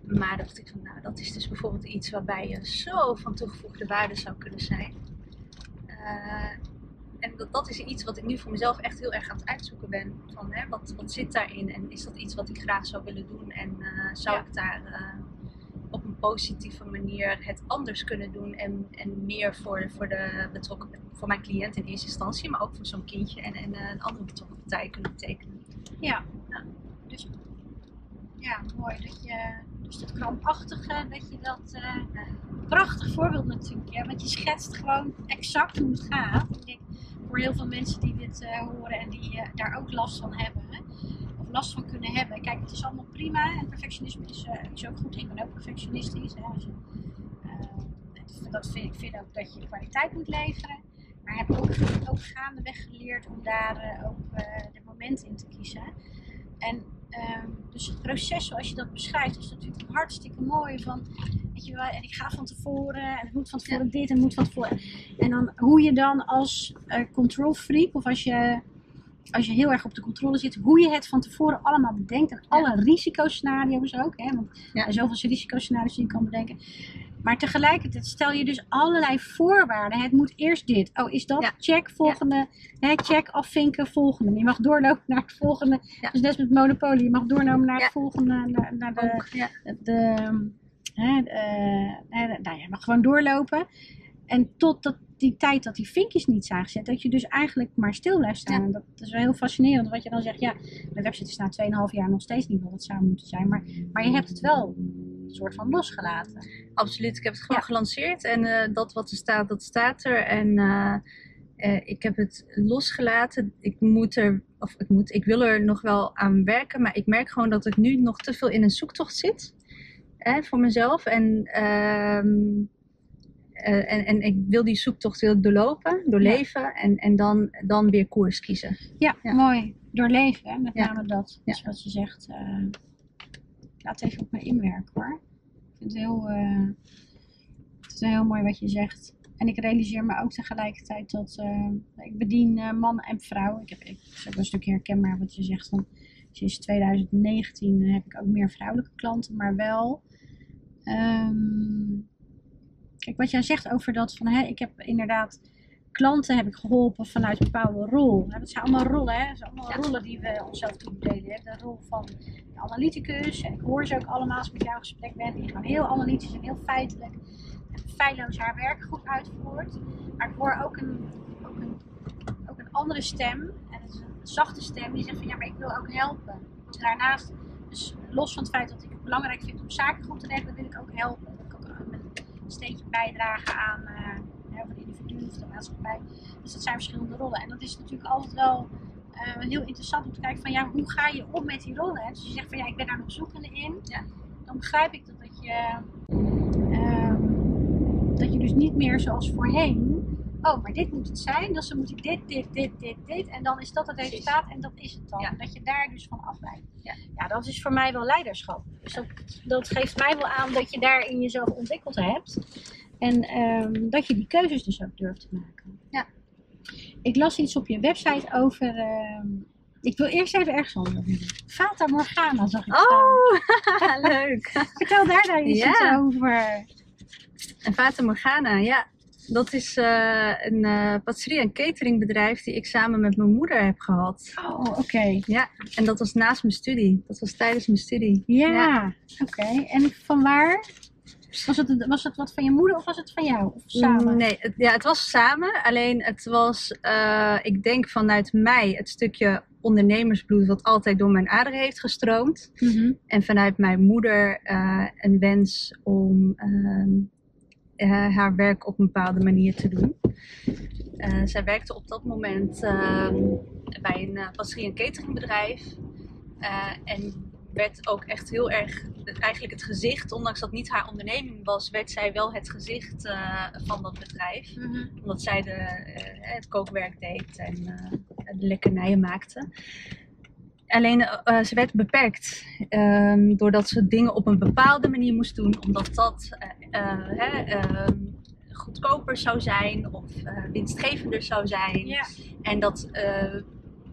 Maar dacht ik van, nou, dat is dus bijvoorbeeld iets waarbij je zo van toegevoegde waarde zou kunnen zijn. En dat, dat is iets wat ik nu voor mezelf echt heel erg aan het uitzoeken ben. Van, hè, wat, wat zit daarin en is dat iets wat ik graag zou willen doen? En eh, zou Ja. ik daar eh, op een positieve manier het anders kunnen doen en, en meer voor, voor de betrokken, voor mijn cliënt in eerste instantie, maar ook voor zo'n kindje en, en eh, een andere betrokken partij kunnen betekenen. Ja. Dus ja, mooi dat je, dus dat krampachtige, dat je dat, prachtig voorbeeld natuurlijk, ja, want je schetst gewoon exact hoe het gaat. Ik denk, voor heel veel mensen die dit eh, horen en die eh, daar ook last van hebben, of last van kunnen hebben. Kijk, het is allemaal prima en perfectionisme is, eh, is ook goed. Ik ben ook perfectionistisch. Hè, eh, dat vind ik vind ook dat je kwaliteit moet leveren. Maar heb ook, ook gaandeweg geleerd om daar ook de momenten in te kiezen. En ehm, dus het proces zoals je dat beschrijft is natuurlijk hartstikke mooi. Van, weet je wel, en ik ga van tevoren en het moet van tevoren dit en het moet van tevoren. En dan hoe je dan als eh, control freak of als je, als je heel erg op de controle zit, hoe je het van tevoren allemaal bedenkt. En alle risicoscenario's ook. Hè, want Ja. er zijn zoveel risicoscenario's die je kan bedenken. Maar tegelijkertijd stel je dus allerlei voorwaarden. Het moet eerst dit. Oh, is dat? Ja. Check, volgende. Hè, check, afvinken, volgende. Je mag doorlopen naar het volgende. Ja. Dus net als met Monopoly. Je mag doorlopen naar het volgende. Naar, naar de, de, hè, de, nou, je mag gewoon doorlopen. En tot dat, die tijd dat die vinkjes niet zijn gezet, dat je dus eigenlijk maar stil blijft staan. Ja. Dat is wel heel fascinerend, wat je dan zegt, ja, de website is na 2,5 jaar nog steeds niet wat het zou moeten zijn. Maar, maar je hebt het wel soort van losgelaten. Absoluut, ik heb het gewoon Ja. gelanceerd en eh, dat wat er staat, dat staat er. En eh, eh, ik heb het losgelaten. Ik moet er, of ik moet, ik wil er nog wel aan werken, maar ik merk gewoon dat ik nu nog te veel in een zoektocht zit hè, voor mezelf. En, ehm, eh, en, en ik wil die zoektocht wil ik doorlopen, doorleven en, en dan, dan weer koers kiezen. Ja, Ja. mooi. doorleven. Hè? Met name dat. Dus wat je zegt. Laat even op me inwerken hoor. Ik vind het heel, eh, het is heel mooi wat je zegt. En ik realiseer me ook tegelijkertijd dat eh, ik bedien eh, man en vrouw. Ik heb ik, is een stukje herkenbaar wat je zegt van sinds 2019 heb ik ook meer vrouwelijke klanten, maar wel. ehm, kijk, wat jij zegt over dat van hè, ik heb inderdaad klanten heb ik geholpen vanuit een bepaalde rol. Hè, Dat zijn allemaal rollen, hè? Dat zijn allemaal Ja. rollen die we onszelf toebedelen. De rol van de analyticus. En ik hoor ze ook allemaal als ik met jou in gesprek ben. Die gewoon heel analytisch en heel feitelijk en feilloos haar werk goed uitvoert. Maar ik hoor ook een, ook een, ook een andere stem. En dat is een zachte stem die zegt van ja, maar ik wil ook helpen. Daarnaast, dus los van het feit dat ik het belangrijk vind om zaken goed te regelen, wil ik ook helpen. Wil ik ook een steentje bijdragen aan eh, de maatschappij. Dus dat zijn verschillende rollen. En dat is natuurlijk altijd wel eh, heel interessant om te kijken van ja, hoe ga je om met die rollen? Hè? Dus je zegt van ja, ik ben daar nog zoekende in. Ja. Dan begrijp ik dat, dat je ehm, dat je dus niet meer zoals voorheen. Oh, maar dit moet het zijn. Dus dan moet ik dit, dit, dit, dit, dit. En dan is dat het resultaat en dat is het dan. Ja. Dat je daar dus van afwijkt. Ja. ja, dat is voor mij wel leiderschap. Dus dat, dat geeft mij wel aan dat je daarin jezelf ontwikkeld hebt. En ehm, dat je die keuzes dus ook durft te maken. Ja. Ik las iets op je website over. ehm, ik wil eerst even ergens anders over hebben. Fata Morgana zag ik staan. Oh, leuk. Vertel daar dan eens Ja. iets over. En Fata Morgana, ja. Dat is eh, een eh patisserie- en cateringbedrijf die ik samen met mijn moeder heb gehad. Oh, oké. Ja, en dat was naast mijn studie. Dat was tijdens mijn studie. Ja, oké. En van waar? Was het, was het wat van je moeder of was het van jou? Of samen? Nee, het, ja, het was samen. Alleen het was, eh, ik denk vanuit mij, het stukje ondernemersbloed wat altijd door mijn aderen heeft gestroomd. Mhm. En vanuit mijn moeder eh, een wens om ehm, eh, haar werk op een bepaalde manier te doen. Zij werkte op dat moment ehm, bij een patisserie- en cateringbedrijf. En werd ook echt heel erg, eigenlijk het gezicht, ondanks dat niet haar onderneming was, werd zij wel het gezicht eh, van dat bedrijf Mhm. omdat zij de, eh, het kookwerk deed en eh, de lekkernijen maakte. Alleen ze werd beperkt ehm, doordat ze dingen op een bepaalde manier moest doen, omdat dat eh, eh, ehm, goedkoper zou zijn of winstgevender zou zijn. En dat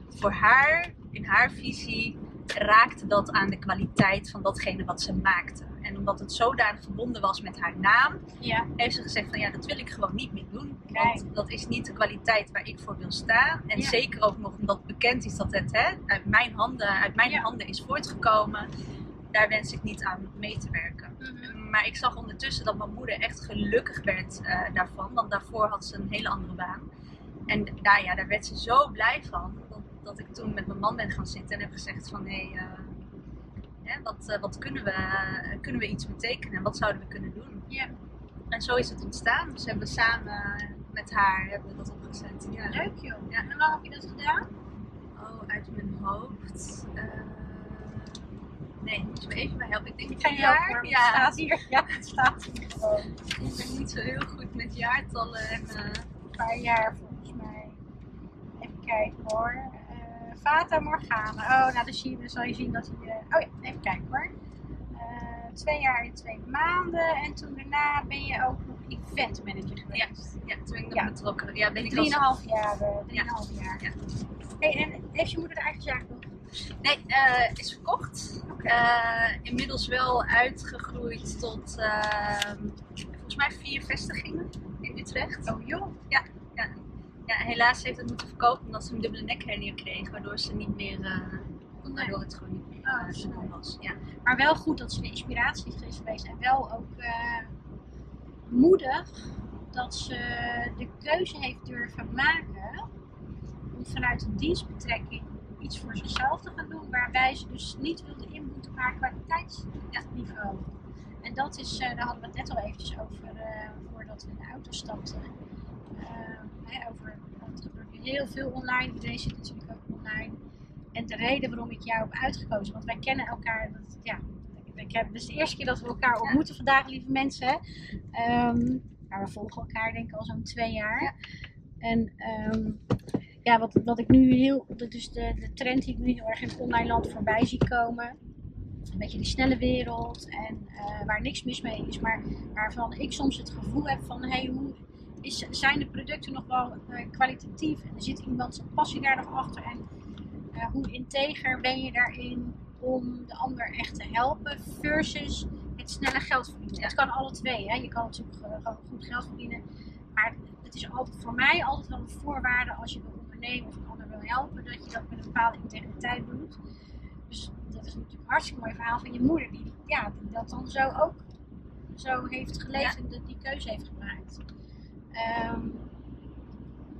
voor haar, in haar visie, raakte dat aan de kwaliteit van datgene wat ze maakte. En omdat het zodanig verbonden was met haar naam, Ja. heeft ze gezegd van ja, dat wil ik gewoon niet meer doen. Want dat is niet de kwaliteit waar ik voor wil staan. En Ja. zeker ook nog omdat bekend is dat het hè, uit mijn handen, uit mijn Ja. handen is voortgekomen. Daar wens ik niet aan mee te werken. Mhm. Maar ik zag ondertussen dat mijn moeder echt gelukkig werd eh, daarvan. Want daarvoor had ze een hele andere baan. En daar, ja, daar werd ze zo blij van. Dat, ik toen met mijn man ben gaan zitten en heb gezegd van... Hé, hey, eh, hè, wat, eh, wat kunnen, we, eh, kunnen we iets betekenen? Wat zouden we kunnen doen? Ja. En zo is het ontstaan. Dus hebben we samen met haar hebben we dat opgezet. Ja. Leuk joh. Ja. En lang heb je dat gedaan? Oh, uit mijn hoofd. Nee, moet je me even bij helpen. Ik denk Ik een jaar. hoor. Het Ja, staat hier. Ja, het staat hier gewoon. ik ben niet zo heel goed met jaartallen. En, Een paar jaar volgens mij. Even kijken hoor. Fata Morgana. Oh, nou dan, zie je, dan zal je zien dat hij... eh, oh ja, even kijken hoor. Eh, twee jaar en twee maanden. En toen daarna ben je ook nog event manager geweest. ja, toen ben ik nog Ja. betrokken. Ja, ben ik als... Drieënhalf jaar. eh, Drieënhalf jaar. Ja. Hey, en heeft je moeder de eigen zaak nog? Nee, is verkocht. Inmiddels wel uitgegroeid tot ehm, volgens mij vier vestigingen in Utrecht. Oh joh. Ja, helaas heeft het moeten verkopen omdat ze een dubbele nekhernia kreeg, waardoor ze niet meer, eh, waardoor het gewoon niet meer Oh, snap. doen was. Ja. Maar wel goed dat ze de inspiratie is geweest. En wel ook eh, moedig dat ze de keuze heeft durven maken om vanuit een dienstbetrekking iets voor zichzelf te gaan doen. Waarbij ze dus niet wilde inboeten op haar kwaliteitsniveau. En dat is, eh, daar hadden we het net al eventjes over voordat we in de auto stapten. Hè, over, want er gebeurt nu heel veel online. Iedereen zit natuurlijk ook online. En de reden waarom ik jou heb uitgekozen, want wij kennen elkaar, dat, ja, ik heb, dit is de eerste keer dat we elkaar ontmoeten vandaag, lieve mensen. Ehm, maar we volgen elkaar denk ik al zo'n twee jaar. En ehm, ja, wat, wat ik nu heel, dus de, de trend die ik nu heel erg in het online land voorbij zie komen. Een beetje die snelle wereld en eh, waar niks mis mee is, maar waarvan ik soms het gevoel heb van hey, hoe is, zijn de producten nog wel eh, kwalitatief en er zit iemand zijn passie daar nog achter en eh, hoe integer ben je daarin om de ander echt te helpen versus het snelle geld verdienen. Het kan alle twee, hè? je kan natuurlijk gewoon goed geld verdienen, maar het is altijd voor mij altijd wel een voorwaarde als je wil ondernemen of een ander wil helpen, dat je dat met een bepaalde integriteit doet. Dus dat is natuurlijk een hartstikke mooi verhaal van je moeder, die, ja, die dat dan zo ook zo heeft geleefd en dat die keuze heeft gemaakt. Ehm,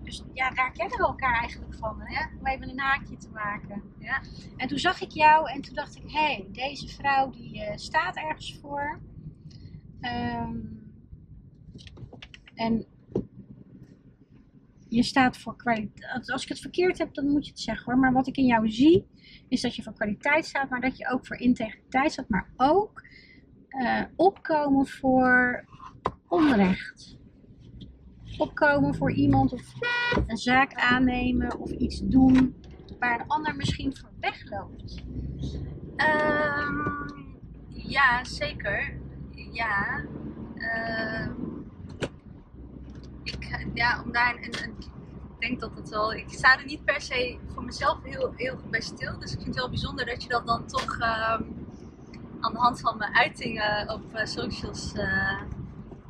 dus ja, daar kennen we elkaar eigenlijk van, hè? om even een haakje te maken. Ja. En toen zag ik jou en toen dacht ik, hé, hey, deze vrouw die eh, staat ergens voor. Ehm, en je staat voor kwaliteit. Als ik het verkeerd heb, dan moet je het zeggen hoor. Maar wat ik in jou zie, is dat je voor kwaliteit staat, maar dat je ook voor integriteit staat, maar ook eh, opkomen voor onrecht. Opkomen voor iemand of een zaak aannemen of iets doen waar een ander misschien voor wegloopt. Ehm, ja, zeker. Ja. Ehm, ik, ja, om daar een, een, ik denk dat het wel. Ik sta er niet per se voor mezelf heel, heel goed bij stil. Dus ik vind het wel bijzonder dat je dat dan toch ehm, aan de hand van mijn uitingen op eh, socials eh,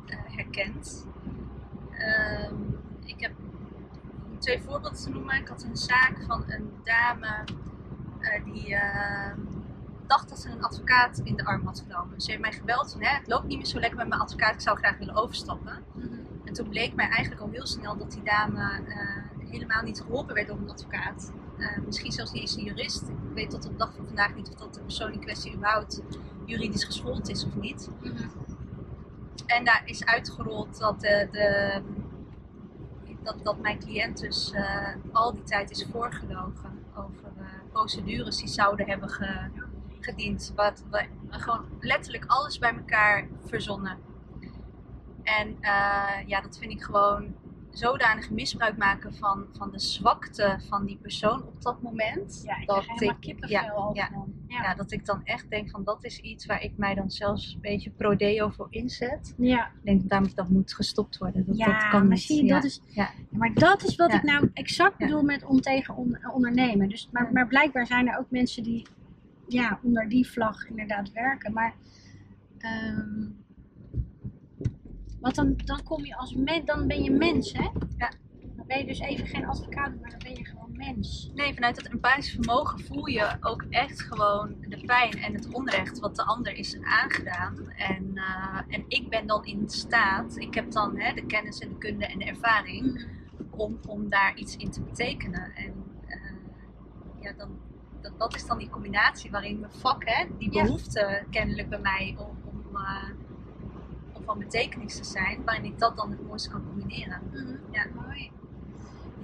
eh, herkent. Ehm, ik heb twee voorbeelden te noemen. Ik had een zaak van een dame eh, die ehm, dacht dat ze een advocaat in de arm had genomen. Ze heeft mij gebeld van, hè, het loopt niet meer zo lekker met mijn advocaat, ik zou graag willen overstappen. En toen bleek mij eigenlijk al heel snel dat die dame eh, helemaal niet geholpen werd door een advocaat. Eh, misschien zelfs niet eens een jurist. Ik weet tot op de dag van vandaag niet of dat de persoon in kwestie überhaupt juridisch geschoold is of niet. En daar is uitgerold dat, de, de, dat, dat mijn cliënt dus eh, al die tijd is voorgelogen over eh, procedures die zouden hebben ge, gediend. Wat gewoon letterlijk alles bij elkaar verzonnen. En eh, ja, dat vind ik gewoon zodanig misbruik maken van, van de zwakte van die persoon op dat moment. Ja, ik dat helemaal kippenvel ja, al ja. Ja. Ja. dat ik dan echt denk van dat is iets waar ik mij dan zelfs een beetje pro-deo voor inzet. ja. Ik denk dat dat moet gestopt worden. Dat, Ja, dat kan maar zie je, dat is, ja. maar dat is wat ik nou exact bedoel met om tegen on- ondernemen. Dus, maar, maar blijkbaar zijn er ook mensen die ja, onder die vlag inderdaad werken. Maar ehm, want dan, dan kom je als mens, dan ben je mens, hè? Ja. Dan ben je dus even geen advocaat, maar dan ben je gewoon mens. Nee, vanuit het empathisch vermogen voel je ook echt gewoon de pijn en het onrecht wat de ander is aangedaan. En, eh, en ik ben dan in staat, ik heb dan hè, de kennis en de kunde en de ervaring om, om daar iets in te betekenen. En eh, ja, dan, dat, dat is dan die combinatie waarin mijn vak, hè, die Ja. behoefte kennelijk bij mij om, om, eh, om van betekenis te zijn, waarin ik dat dan het mooiste kan combineren. Ja. Mooi.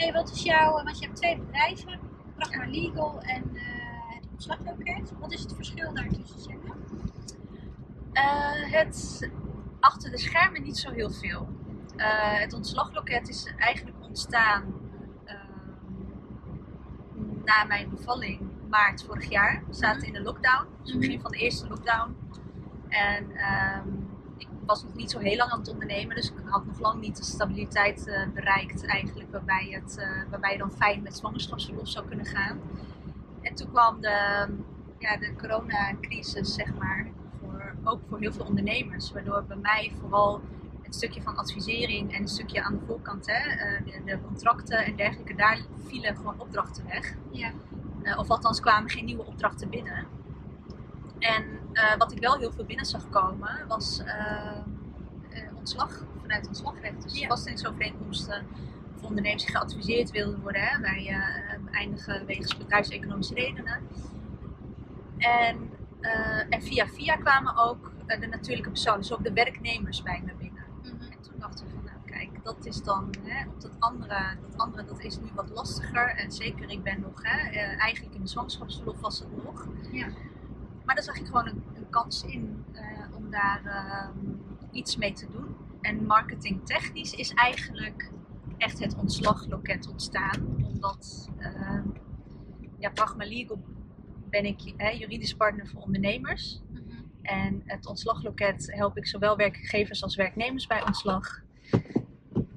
Hey, wat is jouw, want je hebt twee bedrijven, Pragma Legal en eh, het ontslagloket. Wat is het verschil daartussen? Zeg maar? Eh, het achter de schermen niet zo heel veel. Eh, het ontslagloket is eigenlijk ontstaan eh, na mijn bevalling maart vorig jaar. We zaten in de lockdown, dus het begin van de eerste lockdown. En ehm, was nog niet zo heel lang aan het ondernemen, dus ik had nog lang niet de stabiliteit eh, bereikt eigenlijk waarbij, het, eh, waarbij je dan fijn met zwangerschapsverlof zou kunnen gaan. En toen kwam de, ja, de coronacrisis, zeg maar, voor, ook voor heel veel ondernemers. Waardoor bij mij vooral het stukje van advisering en een stukje aan de voorkant, hè, eh, de, de contracten en dergelijke, daar vielen gewoon opdrachten weg. Ja. Of althans kwamen geen nieuwe opdrachten binnen. En eh, wat ik wel heel veel binnen zag komen, was eh, eh, ontslag vanuit ontslagrecht. Dus Ja. vastingsovereenkomsten voor ondernemers die geadviseerd wilden worden hè, bij eindigen wegens bedrijfseconomische redenen. En, en via via kwamen ook de natuurlijke personen, dus ook de werknemers bij me binnen. En toen dachten we van, nou kijk, dat is dan, hè, op dat andere, dat andere, dat is nu wat lastiger. En zeker, ik ben nog, hè, eigenlijk in de zwangerschapsverlof was het nog. Ja. Maar daar zag ik gewoon een, een kans in eh, om daar ehm, iets mee te doen. En marketingtechnisch is eigenlijk echt het ontslagloket ontstaan. Omdat uh, ja, Pragma Legal ben ik hè, juridisch partner voor ondernemers. En het ontslagloket help ik zowel werkgevers als werknemers bij ontslag.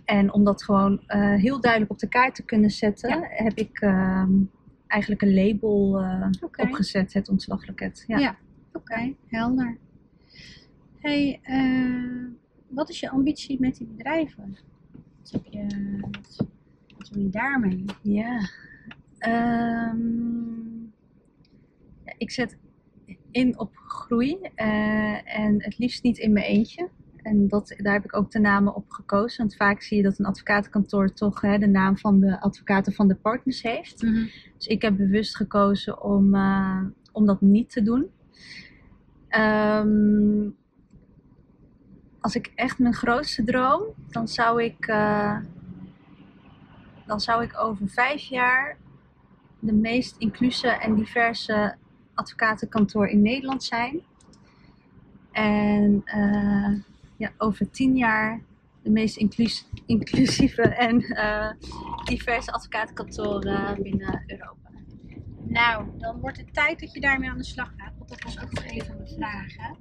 En om dat gewoon uh, heel duidelijk op de kaart te kunnen zetten, Ja. heb ik ehm, eigenlijk een label eh, opgezet, het ontslagloket. Ja. Ja. Oké, helder. Hey, eh, wat is je ambitie met die bedrijven? Wat, heb je, wat, wat wil je daarmee? Ja. Ehm, ja, ik zet in op groei eh, en het liefst niet in mijn eentje. En dat, daar heb ik ook de namen op gekozen. Want vaak zie je dat een advocatenkantoor toch hè, de naam van de advocaten van de partners heeft. Dus ik heb bewust gekozen om, eh, om dat niet te doen. Ehm, als ik echt mijn grootste droom, dan zou ik, eh, dan zou ik over vijf jaar de meest inclusieve en diverse advocatenkantoor in Nederland zijn. En eh, ja, over tien jaar de meest inclus- inclusieve en eh, diverse advocatenkantoor eh, binnen Europa. Nou, dan wordt het tijd dat je daarmee aan de slag gaat. Want dat was ook nog een van de vragen.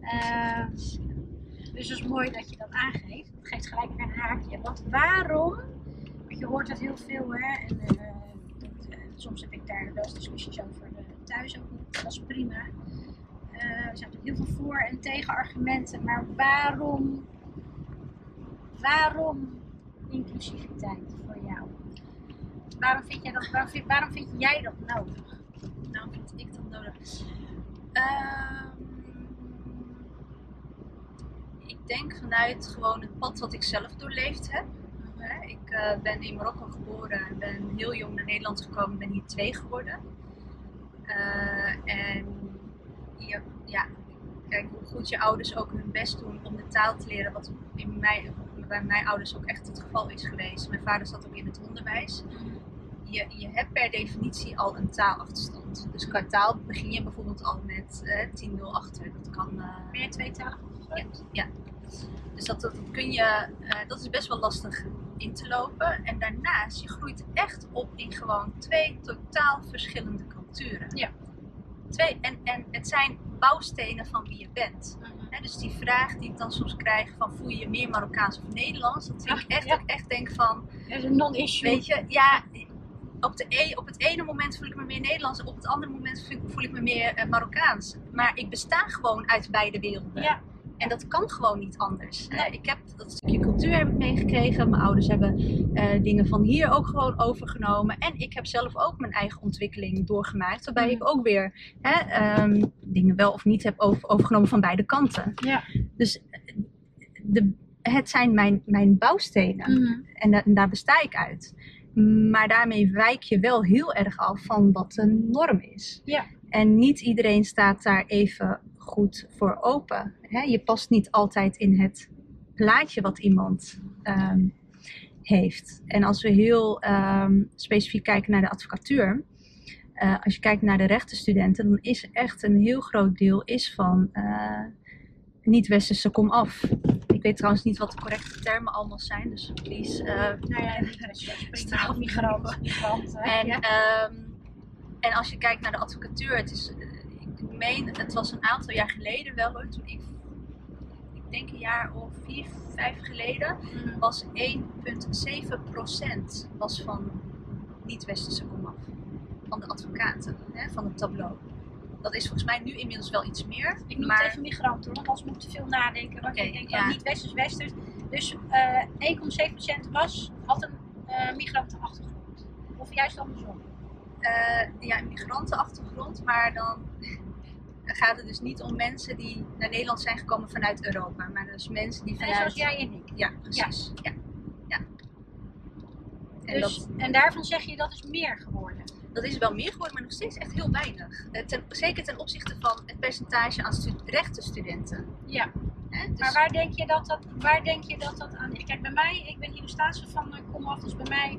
Eh, dus het is mooi dat je dat aangeeft. Dat geeft gelijk weer een haakje. Want waarom? Want je hoort het heel veel, hè. En, eh, dat, soms heb ik daar wel eens discussies over thuis ook. Dat is prima. Eh, zijn natuurlijk heel veel voor- en tegenargumenten. Maar waarom, waarom inclusiviteit voor jou? Waarom vind, jij dat, waarom, vind, waarom vind jij dat nodig? Nou, vind ik dat nodig? Ehm, ik denk vanuit gewoon het pad wat ik zelf doorleefd heb. Ik eh, ben in Marokko geboren en ben heel jong naar Nederland gekomen, ben hier twee geworden. Eh, en kijk hoe goed je ouders ook hun best doen om de taal te leren, wat in mijn, bij mijn ouders ook echt het geval is geweest. Mijn vader zat ook in het onderwijs. Je, je hebt per definitie al een taalachterstand. Dus qua taal begin je bijvoorbeeld al met eh 10-0 achter. Dat kan. eh, Ben je tweetalig ja, ja. Dus dat, dat, dat kun je, eh, dat is best wel lastig in te lopen. En daarnaast, je groeit echt op in gewoon twee totaal verschillende culturen. Ja. Twee, en, en het zijn bouwstenen van wie je bent. Hè, dus die vraag die ik dan soms krijg van voel je je meer Marokkaans of Nederlands? Dat vind ik echt, Ja. dat ik echt denk van, Dat is een non-issue. weet je, ja, op, de e, op het ene moment voel ik me meer Nederlands, op het andere moment voel, voel ik me meer eh, Marokkaans. Maar ik besta gewoon uit beide werelden. Ja. En dat kan gewoon niet anders. Nee. Eh, ik heb dat stukje cultuur heb ik meegekregen. Mijn ouders hebben eh, dingen van hier ook gewoon overgenomen. En ik heb zelf ook mijn eigen ontwikkeling doorgemaakt. Waarbij Mhm. ik ook weer hè, ehm, dingen wel of niet heb over, overgenomen van beide kanten. Ja. Dus de, het zijn mijn, mijn bouwstenen. En, da- en daar besta ik uit. Maar daarmee wijk je wel heel erg af van wat de norm is. Ja. En niet iedereen staat daar even goed voor open. Hè? Je past niet altijd in het plaatje wat iemand ehm, heeft. En als we heel ehm, specifiek kijken naar de advocatuur. eh, als je kijkt naar de rechtenstudenten, dan is echt een heel groot deel is van eh, niet-westerse komaf. Ik weet trouwens niet wat de correcte termen allemaal zijn, dus please eh, Nou ja, niet dat je prima. Straf. Migrant, migrant. hè. En, ehm, en als je kijkt naar de advocatuur, het is, ik meen, het was een aantal jaar geleden wel hoor, toen ik, ik denk een jaar of vier, vijf geleden, Mhm. was 1,7% was van niet-westerse komaf. Van de advocaten, hè, van het tableau. Dat is volgens mij nu inmiddels wel iets meer. Ik noem maar het even migrant hoor, want anders moet ik te veel nadenken. Want ik denk ja. van niet westers, westers. Dus eh 1,7% was, had een eh migrantenachtergrond. Of juist andersom. eh, ja, een migrantenachtergrond, maar dan gaat het dus niet om mensen die naar Nederland zijn gekomen vanuit Europa, maar dus mensen die vanuit... zoals jij en ik. Ja, precies. Ja. Ja. En Dus, dat, En daarvan zeg je dat is meer geworden. dat is wel meer geworden, maar nog steeds echt heel weinig. Eh, ten, zeker ten opzichte van het percentage aan stu rechtenstudenten. Ja. Dus, Maar waar denk je dat dat, waar denk je dat, dat aan? Kijk, bij mij, ik ben hier van uh, kom af, dus bij mij,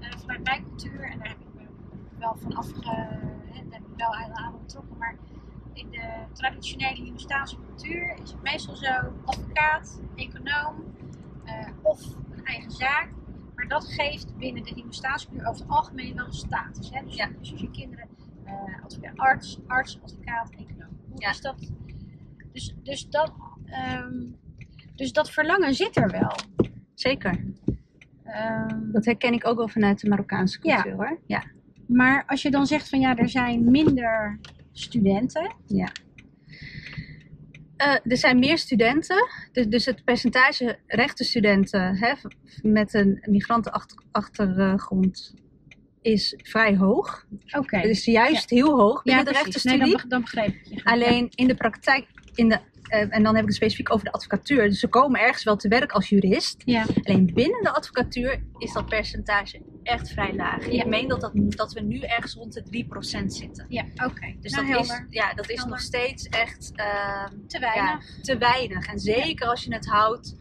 eh, vanuit mijn cultuur, en daar heb ik me wel van afge, daar heb ik wel aan betrokken, maar in de traditionele Hindoestaanse cultuur is het meestal zo, advocaat, econoom eh, of een eigen zaak. dat geeft binnen de nieuwe staatscultuur over het algemeen wel status. Hè? Dus, Ja. dus als je kinderen, eh, advocaat, arts, arts, advocaat, econoom. Ja. Dus, dat, dus, dus, dat, ehm, dus dat verlangen zit er wel. Zeker. Ehm, Dat herken ik ook wel vanuit de Marokkaanse Ja. cultuur hoor. Ja. maar als je dan zegt van ja, er zijn minder studenten. Eh, er zijn meer studenten, dus, dus het percentage rechtenstudenten hè, met een migrantenachtergrond is vrij hoog. Oké. Het is juist heel hoog binnen de rechtenstudie. Nee, dan, beg- dan begreep ik je. Alleen in de praktijk, in de, en dan heb ik het specifiek over de advocatuur. Dus ze komen ergens wel te werk als jurist. Ja. Alleen binnen de advocatuur is dat percentage echt vrij laag. Ja. Ik meen dat, dat, dat we nu ergens rond de 3% zitten. Ja, oké. Dus Nou, dat, is, ja, dat is Helder. nog steeds echt ehm, te weinig. ja, te weinig. En zeker als je het houdt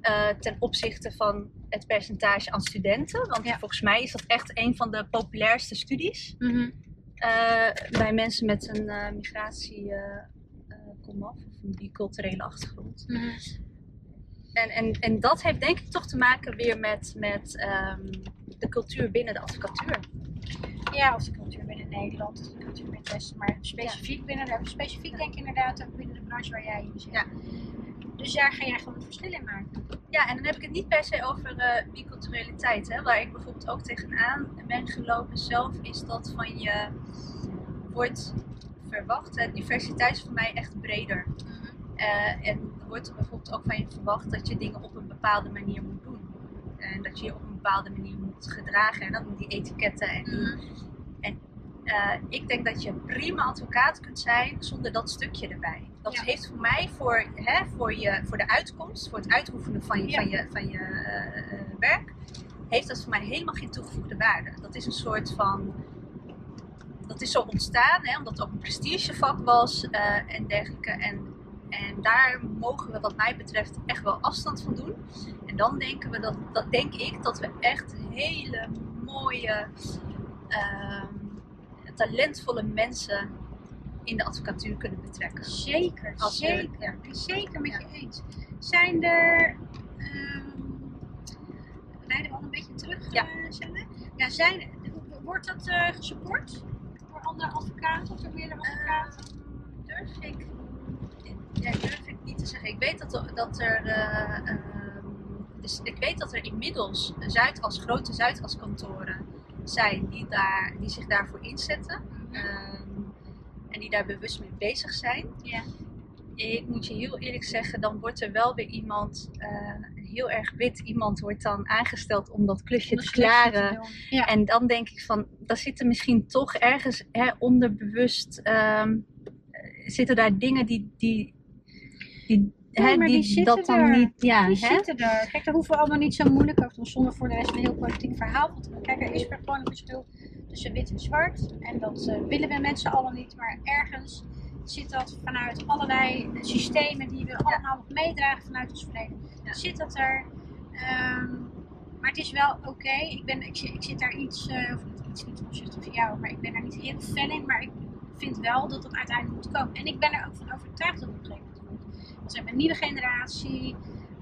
eh, ten opzichte van het percentage aan studenten. Want volgens mij is dat echt een van de populairste studies. Mhm. eh, bij mensen met een eh, een biculturele achtergrond. Mhm. En, en, en dat heeft denk ik toch te maken weer met, met ehm, de cultuur binnen de advocatuur. Ja, of de cultuur binnen Nederland, of de cultuur binnen het Westen, maar specifiek binnen specifiek denk ik inderdaad ook binnen de branche waar jij in zit. Ja. Dus daar ga jij gewoon het verschil in maken. Ja, en dan heb ik het niet per se over eh biculturaliteit. Hè, waar ik bijvoorbeeld ook tegenaan ben gelopen zelf, is dat van je wordt verwacht. Diversiteit is voor mij echt breder. Eh, en er wordt bijvoorbeeld ook van je verwacht dat je dingen op een bepaalde manier moet doen. En dat je je op een bepaalde manier moet gedragen. En dan die etiketten. En die, eh, ik denk dat je prima advocaat kunt zijn zonder dat stukje erbij. Dat Ja. heeft voor mij voor, hè, voor, je, voor de uitkomst, voor het uitoefenen van je, Ja. van je, van je eh, werk, heeft dat voor mij helemaal geen toegevoegde waarde. Dat is een soort van. Dat is zo ontstaan, hè, omdat het ook een prestigevak was eh, en dergelijke. En, en daar mogen we, wat mij betreft, echt wel afstand van doen. En dan denken we dat, dat denk ik dat we echt hele mooie, ehm, talentvolle mensen in de advocatuur kunnen betrekken. Zeker, Als zeker. ja. Ik ben zeker met je eens. Zijn er. ehm rijden we al een beetje terug, Ja. Senne? Ja, zijn, wordt dat eh gesupport door andere advocaten of door meerdere advocaten? Durf ik, ja, durf ik niet te zeggen. Ik weet dat er, dat er eh, ehm, dus ik weet dat er inmiddels Zuidas, grote Zuidas kantoren zijn die, daar, die zich daarvoor inzetten. ehm, en die daar bewust mee bezig zijn. Ja. Ik moet je heel eerlijk zeggen, dan wordt er wel weer iemand, eh, heel erg wit iemand wordt dan aangesteld om dat klusje te klaren. Ja. En dan denk ik van, daar zitten misschien toch ergens hè, onderbewust, ehm, eh, zitten daar dingen die, die, die, Ja, hè, maar die die, zitten dat dan niet, ja, Die hè? zitten er. Kijk, daar hoeven we allemaal niet zo moeilijk over te doen, zonder voor de rest een heel politiek verhaal doen. Kijk, er is weer gewoon een verschil tussen wit en zwart. En dat eh, willen we mensen allen niet, maar ergens zit dat vanuit allerlei systemen die we allemaal nog meedragen vanuit ons verleden. Zit dat er. Ehm, maar het is wel oké. Ik, ben, ik, zit- ik zit daar iets, eh, of niet iets niet ten opzichte van jou, maar ik ben daar niet heel fan in. Maar ik vind wel dat het uiteindelijk moet komen. En ik ben er ook van overtuigd dat het op een gegeven moment moet. We zijn een nieuwe generatie.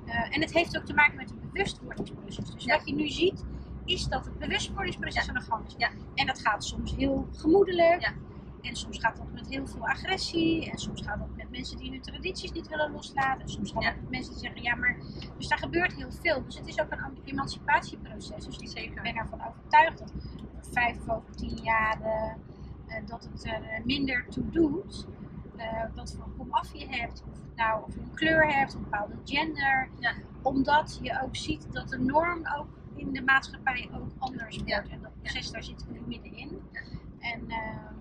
eh, en het heeft ook te maken met een bewustwordingsproces. Dus Ja. wat je nu ziet, is dat het bewustwordingsproces Ja. aan de gang is. Ja. En dat gaat soms heel gemoedelijk. En soms gaat dat met heel veel agressie. En soms gaat dat met mensen die hun tradities niet willen loslaten. En soms gaat Ja. dat met mensen die zeggen, ja maar... Dus daar gebeurt heel veel. Dus het is ook een emancipatieproces. Dus ik Zeker. ben ervan overtuigd dat over vijf of over tien jaar eh, eh, dat het er eh, minder toe doet. eh, wat voor komaf je hebt, of, het nou, of je een kleur hebt, een bepaalde gender. Ja. Omdat je ook ziet dat de norm ook in de maatschappij ook anders wordt. Ja. En dat proces, daar zitten we nu middenin. En ehm,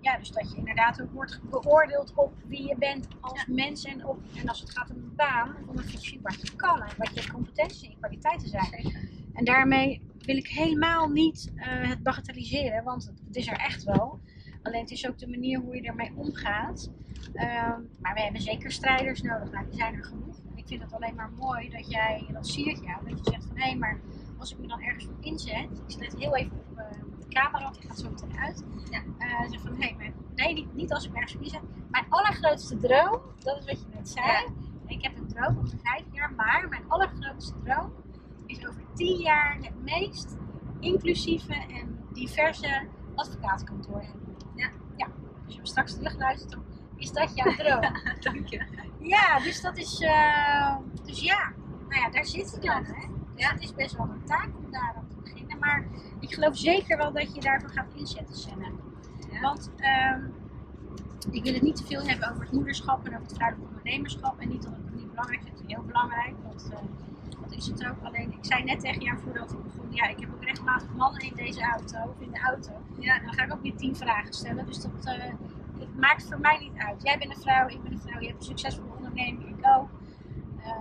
ja, dus dat je inderdaad ook wordt beoordeeld op wie je bent als mens en, op, en als het gaat om een baan, om een functie wat je kan en wat je competenties en kwaliteiten zijn. Zeker. En daarmee wil ik helemaal niet eh, het bagatelliseren, want het, het is er echt wel. Alleen het is ook de manier hoe je ermee omgaat. Ehm, maar we hebben zeker strijders nodig. Nou, die zijn er genoeg. En ik vind het alleen maar mooi dat jij, dat siert jou, dat je zegt van hé, maar als ik me dan ergens voor inzet, ik zet heel even op eh, de camera, want die gaat zo meteen uit. Ja. Eh, zeg van maar nee, niet, niet als ik ergens inzet. Mijn allergrootste droom, dat is wat je net zei. Ja. Ik heb een droom over vijf jaar, maar mijn allergrootste droom is over tien jaar het meest inclusieve en diverse advocatenkantoor hebben. Ja. ja. Als je hem straks terugluistert, dan is dat jouw droom. Dank je. ja, dus dat is. eh, dus ja, nou ja, daar zit hij dan. Hè? Dus Ja. het is best wel een taak om daar. Maar ik geloof zeker wel dat je daarvoor gaat inzetten, Senne. Ja. Want ehm, ik wil het niet te veel hebben over het moederschap en over het vrouwelijk ondernemerschap. En niet dat ik het niet belangrijk het heel belangrijk. Want eh, dat is het ook. Alleen, ik zei net tegen jou voordat ik begon, ja, ik heb ook regelmatig mannen in deze auto, of in de auto. Ja, dan ga ik ook weer tien vragen stellen. Dus dat eh, het maakt voor mij niet uit. Jij bent een vrouw, ik ben een vrouw, je hebt een succesvolle onderneming, ik ook. Eh,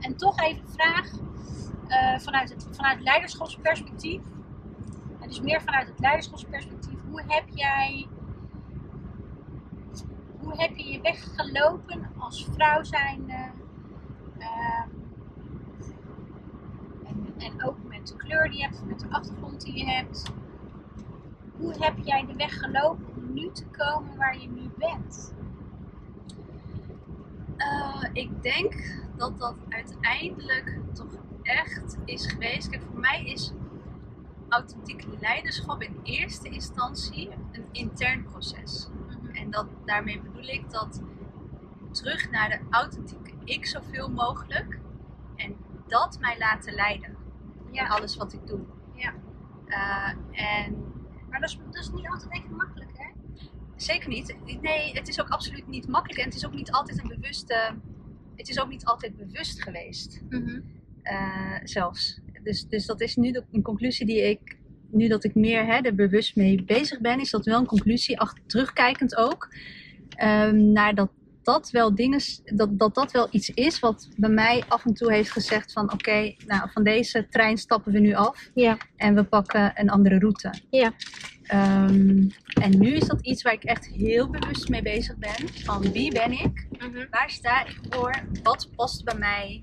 en toch even een vraag vanuit, het, vanuit leiderschapsperspectief. Dus meer vanuit het leiderschapsperspectief. Hoe heb jij hoe heb je je weg gelopen als vrouw zijnde? Ehm, en, en ook met de kleur die je hebt, met de achtergrond die je hebt. Hoe heb jij de weg gelopen om nu te komen waar je nu bent? Eh, ik denk dat dat uiteindelijk toch echt is geweest. Kijk, voor mij is authentiek leiderschap in eerste instantie een intern proces. En dat, daarmee bedoel ik dat terug naar de authentieke ik zoveel mogelijk. En dat mij laten leiden. Ja, alles wat ik doe. Ja. Eh, en maar dat is, dat is niet altijd even makkelijk, hè? Zeker niet. Nee, het is ook absoluut niet makkelijk. En het is ook niet altijd een bewuste. Het is ook niet altijd bewust geweest. eh, zelfs. Dus, dus dat is nu de, een conclusie die ik. Nu dat ik meer hè, er bewust mee bezig ben, is dat wel een conclusie, achter, terugkijkend ook. ehm, naar dat dat wel dingen. Dat, dat dat wel iets is wat bij mij af en toe heeft gezegd: van oké, nou van deze trein stappen we nu af. Ja. En we pakken een andere route. Ja. Ehm, en nu is dat iets waar ik echt heel bewust mee bezig ben. Van wie ben ik? Waar sta ik voor? Wat past bij mij?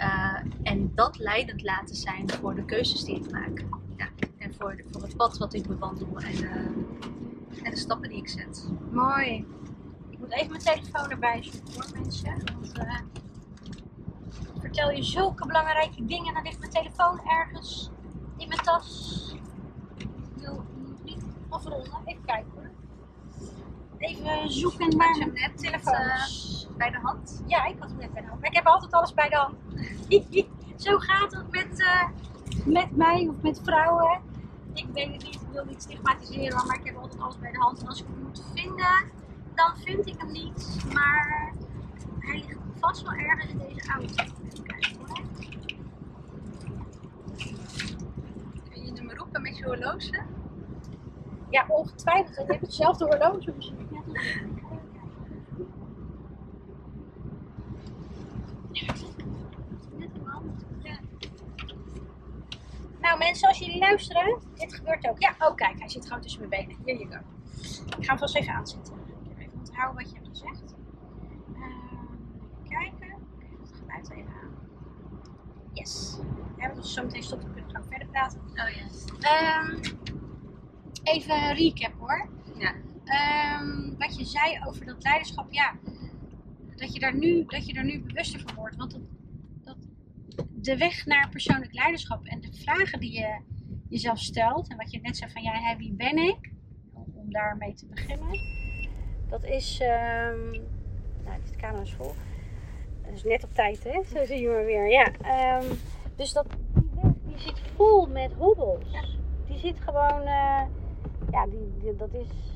Eh, en dat leidend laten zijn voor de keuzes die ik maak. Ja. En voor, de- voor het pad wat ik bewandel en, eh, en de stappen die ik zet. Mooi. Ik moet even mijn telefoon erbij zoeken hoor mensen. Want eh, vertel je zulke belangrijke dingen, dan ligt mijn telefoon ergens in mijn tas. Ik wil niet afronden. Even kijken hoor. Even zoeken Had je mijn hem net telefoons. bij de hand? Ja, ik had hem net bij de hand. Maar ik heb altijd alles bij de hand. Zo gaat het met, eh, met mij of met vrouwen. Ik weet het niet, ik wil niet stigmatiseren, maar ik heb altijd alles bij de hand. En als ik hem moet vinden, dan vind ik hem niet. Maar hij ligt vast wel ergens in deze auto. Even kijken hoor. Kun je hem roepen met je horloge? Ja, ongetwijfeld. Je hebt dezelfde horloge misschien. Ik. Nou mensen, als jullie luisteren, dit gebeurt ook. Ja, oh kijk, hij zit gewoon tussen mijn benen. Here you go. Ik ga hem vast even aanzetten. Ik even onthouden wat je hebt gezegd. Even kijken. Oké, het geluid even aan. Yes. Ja, want als we zo meteen stoppen, kunnen we gewoon verder praten. Oh ja. Ehm, even recap hoor. Ja. Ehm, wat je zei over dat leiderschap, ja. Dat je daar nu, dat je daar nu bewuster van wordt. Want dat, dat de weg naar persoonlijk leiderschap en de vragen die je jezelf stelt. En wat je net zei van ja, hè, wie ben ik? Om, daarmee te beginnen. Dat is. ehm nou, de camera is vol. Dat is net op tijd, hè? Zo zie je weer. Ja. ehm, dus dat, die weg die zit vol met hobbels. Die zit gewoon. eh, ja, die, die- dat is.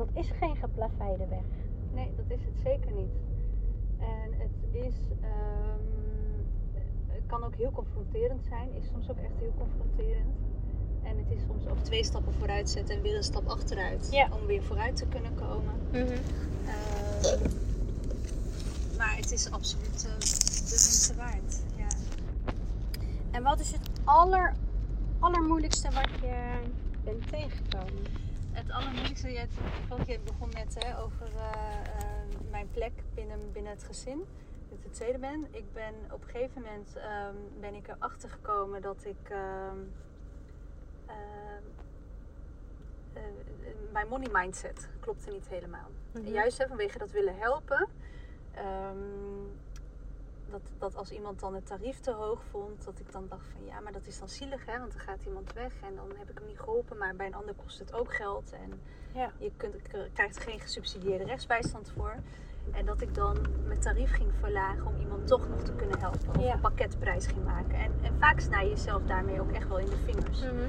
Dat is geen geplaveide weg. Nee, dat is het zeker niet. En het is. ehm, het kan ook heel confronterend zijn, is soms ook echt heel confronterend. En het is soms ook twee stappen vooruit zetten en weer een stap achteruit. Ja. Om weer vooruit te kunnen komen. Ehm, maar het is absoluut eh, de moeite waard. Ja. En wat is het aller, allermoeilijkste wat je bent tegengekomen? Het allermoeilijkste, je, het, je begon net hè, over eh, eh, mijn plek binnen, binnen het gezin. Dat ik de tweede ben. Ik ben op een gegeven moment ehm, ben ik erachter gekomen dat ik ehm, ehm, eh, mijn money mindset klopte niet helemaal. Mhm. Juist hè, vanwege dat willen helpen, dat, dat als iemand dan het tarief te hoog vond, dat ik dan dacht van ja, maar dat is dan zielig hè, want dan gaat iemand weg en dan heb ik hem niet geholpen, maar bij een ander kost het ook geld en Ja. je kunt, krijgt er geen gesubsidieerde rechtsbijstand voor. En dat ik dan mijn tarief ging verlagen om iemand toch nog te kunnen helpen. Of Ja. een pakketprijs ging maken. En, en vaak snij je jezelf daarmee ook echt wel in de vingers. Mhm.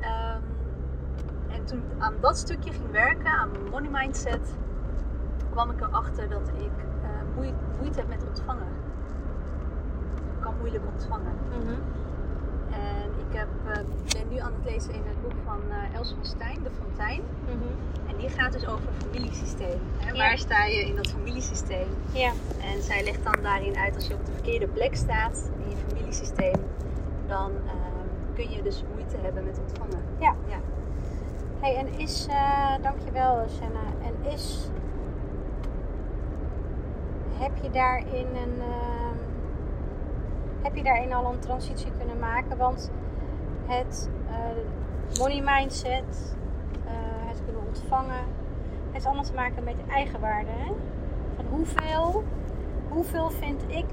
Ehm, en toen ik aan dat stukje ging werken, aan mijn money mindset, kwam ik erachter dat ik eh, moeite, heb met ontvangen. Ik kan moeilijk ontvangen. Mhm. En ik heb, eh, ben nu aan het lezen in het boek van eh, Els van Stijn, De Fontein. Mhm. En die gaat dus over familiesysteem. Hè? Ja. Waar sta je in dat familiesysteem? Ja. En zij legt dan daarin uit als je op de verkeerde plek staat in je familiesysteem, dan ehm, kun je dus moeite hebben met ontvangen. Ja. ja. Hey, en is, eh, dankjewel Senna, en is, heb je daarin een, ehm, heb je daarin al een transitie kunnen maken? Want het eh, money mindset, eh, het kunnen ontvangen, heeft allemaal te maken met eigenwaarde. Hè? Van hoeveel, hoeveel vind ik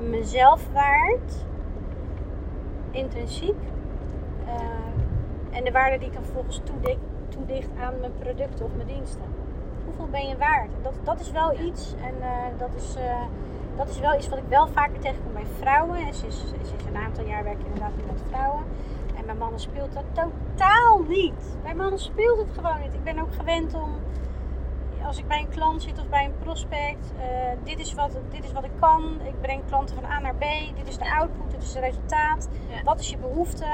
mezelf waard, intrinsiek, eh, en de waarde die ik dan vervolgens toedicht, toedicht aan mijn producten of mijn diensten. Ben je waard? Dat, dat is wel iets. En eh, dat, is, eh, dat is wel iets wat ik wel vaker tegenkom bij vrouwen. En sinds, sinds een aantal jaar werk ik inderdaad nu met vrouwen. En bij mannen speelt dat totaal niet. Bij mannen speelt het gewoon niet. Ik ben ook gewend om, als ik bij een klant zit of bij een prospect, eh, dit, is wat, dit is wat ik kan. Ik breng klanten van A naar B. Dit is de output, dit is het resultaat. Ja. Wat is je behoefte?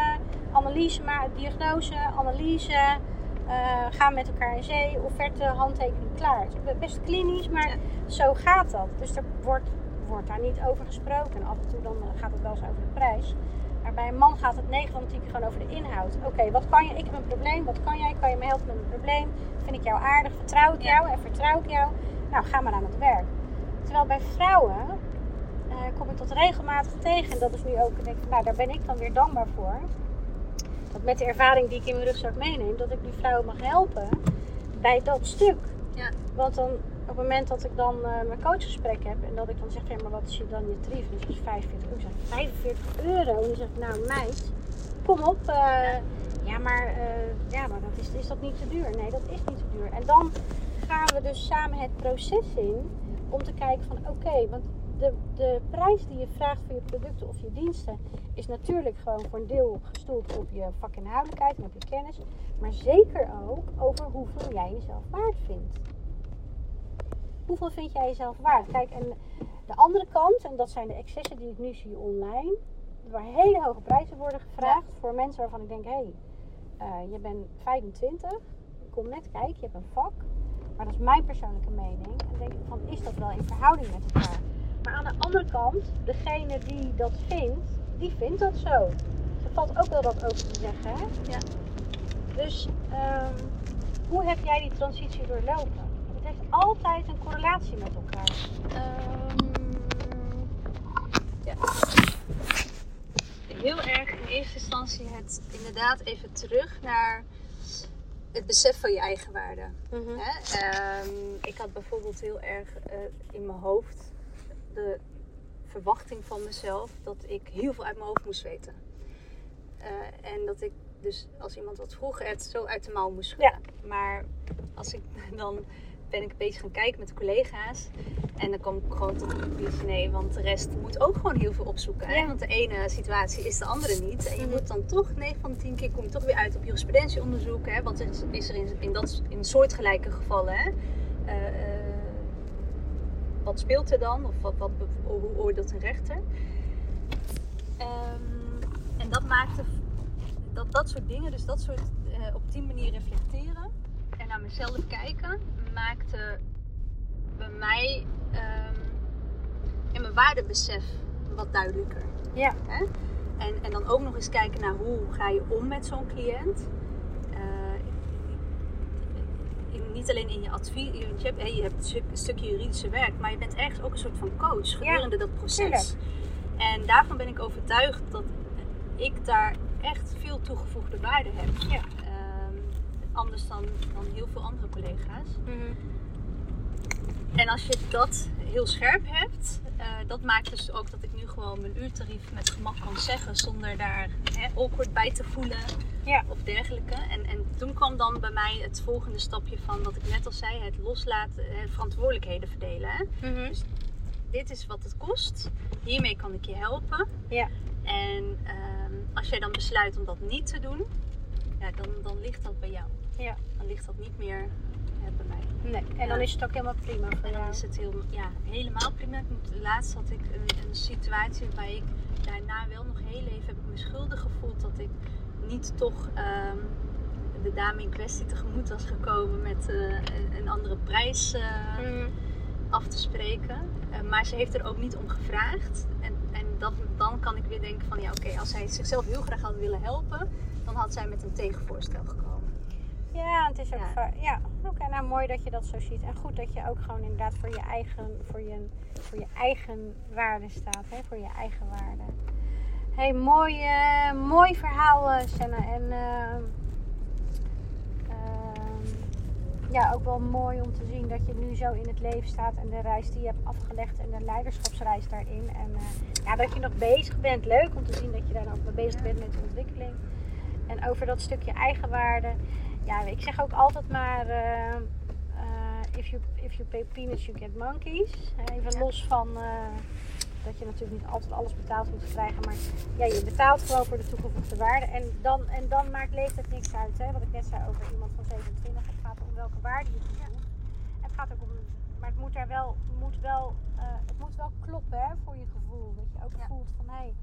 Analyse, maar diagnose, analyse. Eh, gaan met elkaar in zee, offerte, handtekening klaar. Het is best klinisch, maar Ja. zo gaat dat. Dus er wordt, wordt daar niet over gesproken. En af en toe dan eh, gaat het wel eens over de prijs. Maar bij een man gaat het 9 van de 10 keer gewoon over de inhoud. Oké, wat kan je? Ik heb een probleem. Wat kan jij? Kan je me helpen met mijn probleem? Vind ik jou aardig? Vertrouw ik Ja. jou? En vertrouw ik jou? Nou, ga maar aan het werk. Terwijl bij vrouwen eh, kom ik dat regelmatig tegen. En dat is nu ook, ik denk van, nou, daar ben ik dan weer dankbaar voor. Dat met de ervaring die ik in mijn rugzak meeneem, dat ik die vrouwen mag helpen bij dat stuk. Ja. Want dan, op het moment dat ik dan eh, mijn coachgesprek heb en dat ik dan zeg, ja, maar wat is je dan je tarief? En dan is 45 euro. Ik zeg, 45 euro? En dan zeg ik, nou meid, kom op. eh, ja, maar, eh, ja, maar dat is, is dat niet te duur? Nee, dat is niet te duur. En dan gaan we dus samen het proces in om te kijken van, oké, want de, de prijs die je vraagt voor je producten of je diensten is natuurlijk gewoon voor een deel gestoeld op je vakinhoudelijkheid en op je kennis, maar zeker ook over hoeveel jij jezelf waard vindt. Hoeveel vind jij jezelf waard? Kijk, en de andere kant, en dat zijn de excessen die ik nu zie online, waar hele hoge prijzen worden gevraagd voor mensen waarvan ik denk, hé, hey, eh, je bent 25, kom net kijken, je hebt een vak, maar dat is mijn persoonlijke mening. En dan denk ik van, is dat wel in verhouding met elkaar? Maar aan de andere kant, degene die dat vindt, die vindt dat zo. Er valt ook wel wat over te zeggen, hè? Ja. Dus, ehm, hoe heb jij die transitie doorlopen? Het heeft altijd een correlatie met elkaar. Ehm, ja. Heel erg in eerste instantie het inderdaad even terug naar het besef van je eigen waarde. Hè? Ehm, ik had bijvoorbeeld heel erg eh, in mijn hoofd de verwachting van mezelf dat ik heel veel uit mijn hoofd moest weten. Eh, en dat ik dus als iemand wat vroeg het zo uit de mouw moest schudden. Maar als ik dan ben ik een beetje gaan kijken met de collega's. En dan kom ik gewoon tot de conclusie, nee, want de rest moet ook gewoon heel veel opzoeken. Hè? Ja. Want de ene situatie is de andere niet. En je Mhm. moet dan toch, 9 van de 10 keer, kom je toch weer uit op jurisprudentieonderzoek. Hè? Wat is, is er in, in, dat, in soortgelijke gevallen? Hè? Eh, eh, wat speelt er dan? Of wat, wat, hoe oordeelt een rechter? Ehm, en dat maakte dat, dat soort dingen, dus dat soort eh, op die manier reflecteren en naar mezelf kijken, maakte bij mij ehm, in mijn waardebesef wat duidelijker. Ja. Hè? En, en dan ook nog eens kijken naar hoe ga je om met zo'n cliënt. Eh, in- niet alleen in je advies, je hebt, je hebt een stuk- een stukje juridische werk, maar je bent ergens ook een soort van coach gedurende dat proces. En daarvan ben ik overtuigd dat ik daar echt veel toegevoegde waarde heb. Ja. Ehm, anders dan, dan heel veel andere collega's. En als je dat heel scherp hebt, uh, dat maakt dus ook dat ik nu gewoon mijn uurtarief met gemak kan zeggen zonder daar hè, awkward bij te voelen Ja. of dergelijke. En, en toen kwam dan bij mij het volgende stapje van wat ik net al zei, het loslaten, het verantwoordelijkheden verdelen. Hè? Mhm. Dit is wat het kost, hiermee kan ik je helpen. Ja. En ehm, als jij dan besluit om dat niet te doen, ja, dan, dan ligt dat bij jou. Ja. Dan ligt dat niet meer Nee, en dan is het ook helemaal prima voor En dan jou. is het heel, ja, helemaal prima. Ik moet- Laatst had ik een, een situatie waarbij ik daarna wel nog heel even heb ik me schuldig gevoeld dat ik niet toch ehm, de dame in kwestie tegemoet was gekomen met eh, een, een andere prijs eh, Mhm. af te spreken. Eh, maar ze heeft er ook niet om gevraagd. En, en dat, dan kan ik weer denken van ja oké, als zij zichzelf heel graag had willen helpen, dan had zij met een tegenvoorstel gekomen. Het is ook Ja. ja. Oké, nou mooi dat je dat zo ziet. En goed dat je ook gewoon inderdaad voor je eigen, voor je, voor je eigen waarde staat. Hè? Voor je eigen waarde. hey, mooi, eh, mooi verhaal, eh, Senna. En ehm, ehm, ja, ook wel mooi om te zien dat je nu zo in het leven staat. En de reis die je hebt afgelegd en de leiderschapsreis daarin. En eh, ja, dat je nog bezig bent. Leuk om te zien dat je daar mee bezig bent met de ontwikkeling. En over dat stukje eigenwaarde ja, ik zeg ook altijd maar: eh, eh, if, you, if you pay peanuts, you get monkeys. Eh, Even Ja. los van dat je natuurlijk niet altijd alles betaald te krijgen, maar ja, je betaalt gewoon voor de toegevoegde waarde. En dan, en dan maakt leeftijd niks uit. Hè? Wat ik net zei over iemand van 27. Het gaat om welke waarde je toevoegt. Het gaat ook om, maar het moet, daar wel, moet wel, het moet wel kloppen hè, voor je gevoel. Dat je ook Ja. voelt van hé. Hey,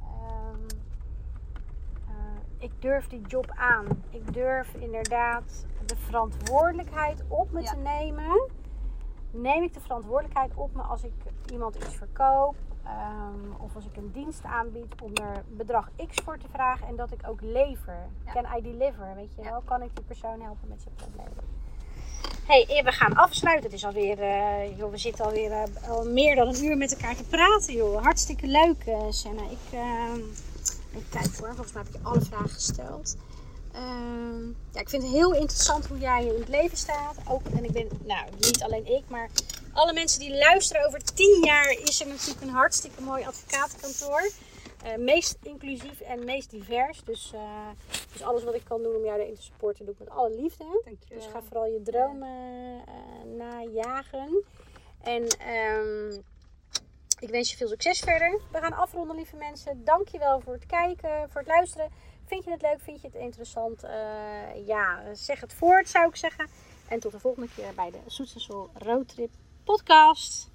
ehm, eh, ik durf die job aan. Ik durf inderdaad de verantwoordelijkheid op me Ja. te nemen. Neem ik de verantwoordelijkheid op me als ik iemand iets verkoop ehm, of als ik een dienst aanbied om er bedrag X voor te vragen en dat ik ook lever. Ja. Can I deliver? Weet je wel? Kan ik die persoon helpen met zijn probleem? hey, we gaan afsluiten. Het is alweer, eh joh, we zitten alweer eh, al meer dan een uur met elkaar te praten, joh. Hartstikke leuk, eh Senna. Ik, kijk voor, volgens mij heb ik je alle vragen gesteld. Ehm, ja, ik vind het heel interessant hoe jij in het leven staat. Ook, en ik ben, nou, niet alleen ik, maar alle mensen die luisteren. Over tien jaar is er natuurlijk een hartstikke mooi advocatenkantoor. Eh, meest inclusief en meest divers. Dus, eh, dus alles wat ik kan doen om jou erin te supporten, doe ik met alle liefde. Dankjewel. Dus ga vooral je dromen eh, najagen. En ehm, ik wens je veel succes verder. We gaan afronden, lieve mensen. Dankjewel voor het kijken, voor het luisteren. Vind je het leuk? Vind je het interessant? Eh, ja, zeg het voort, zou ik zeggen. En tot de volgende keer bij de Soets en Sol Roadtrip podcast.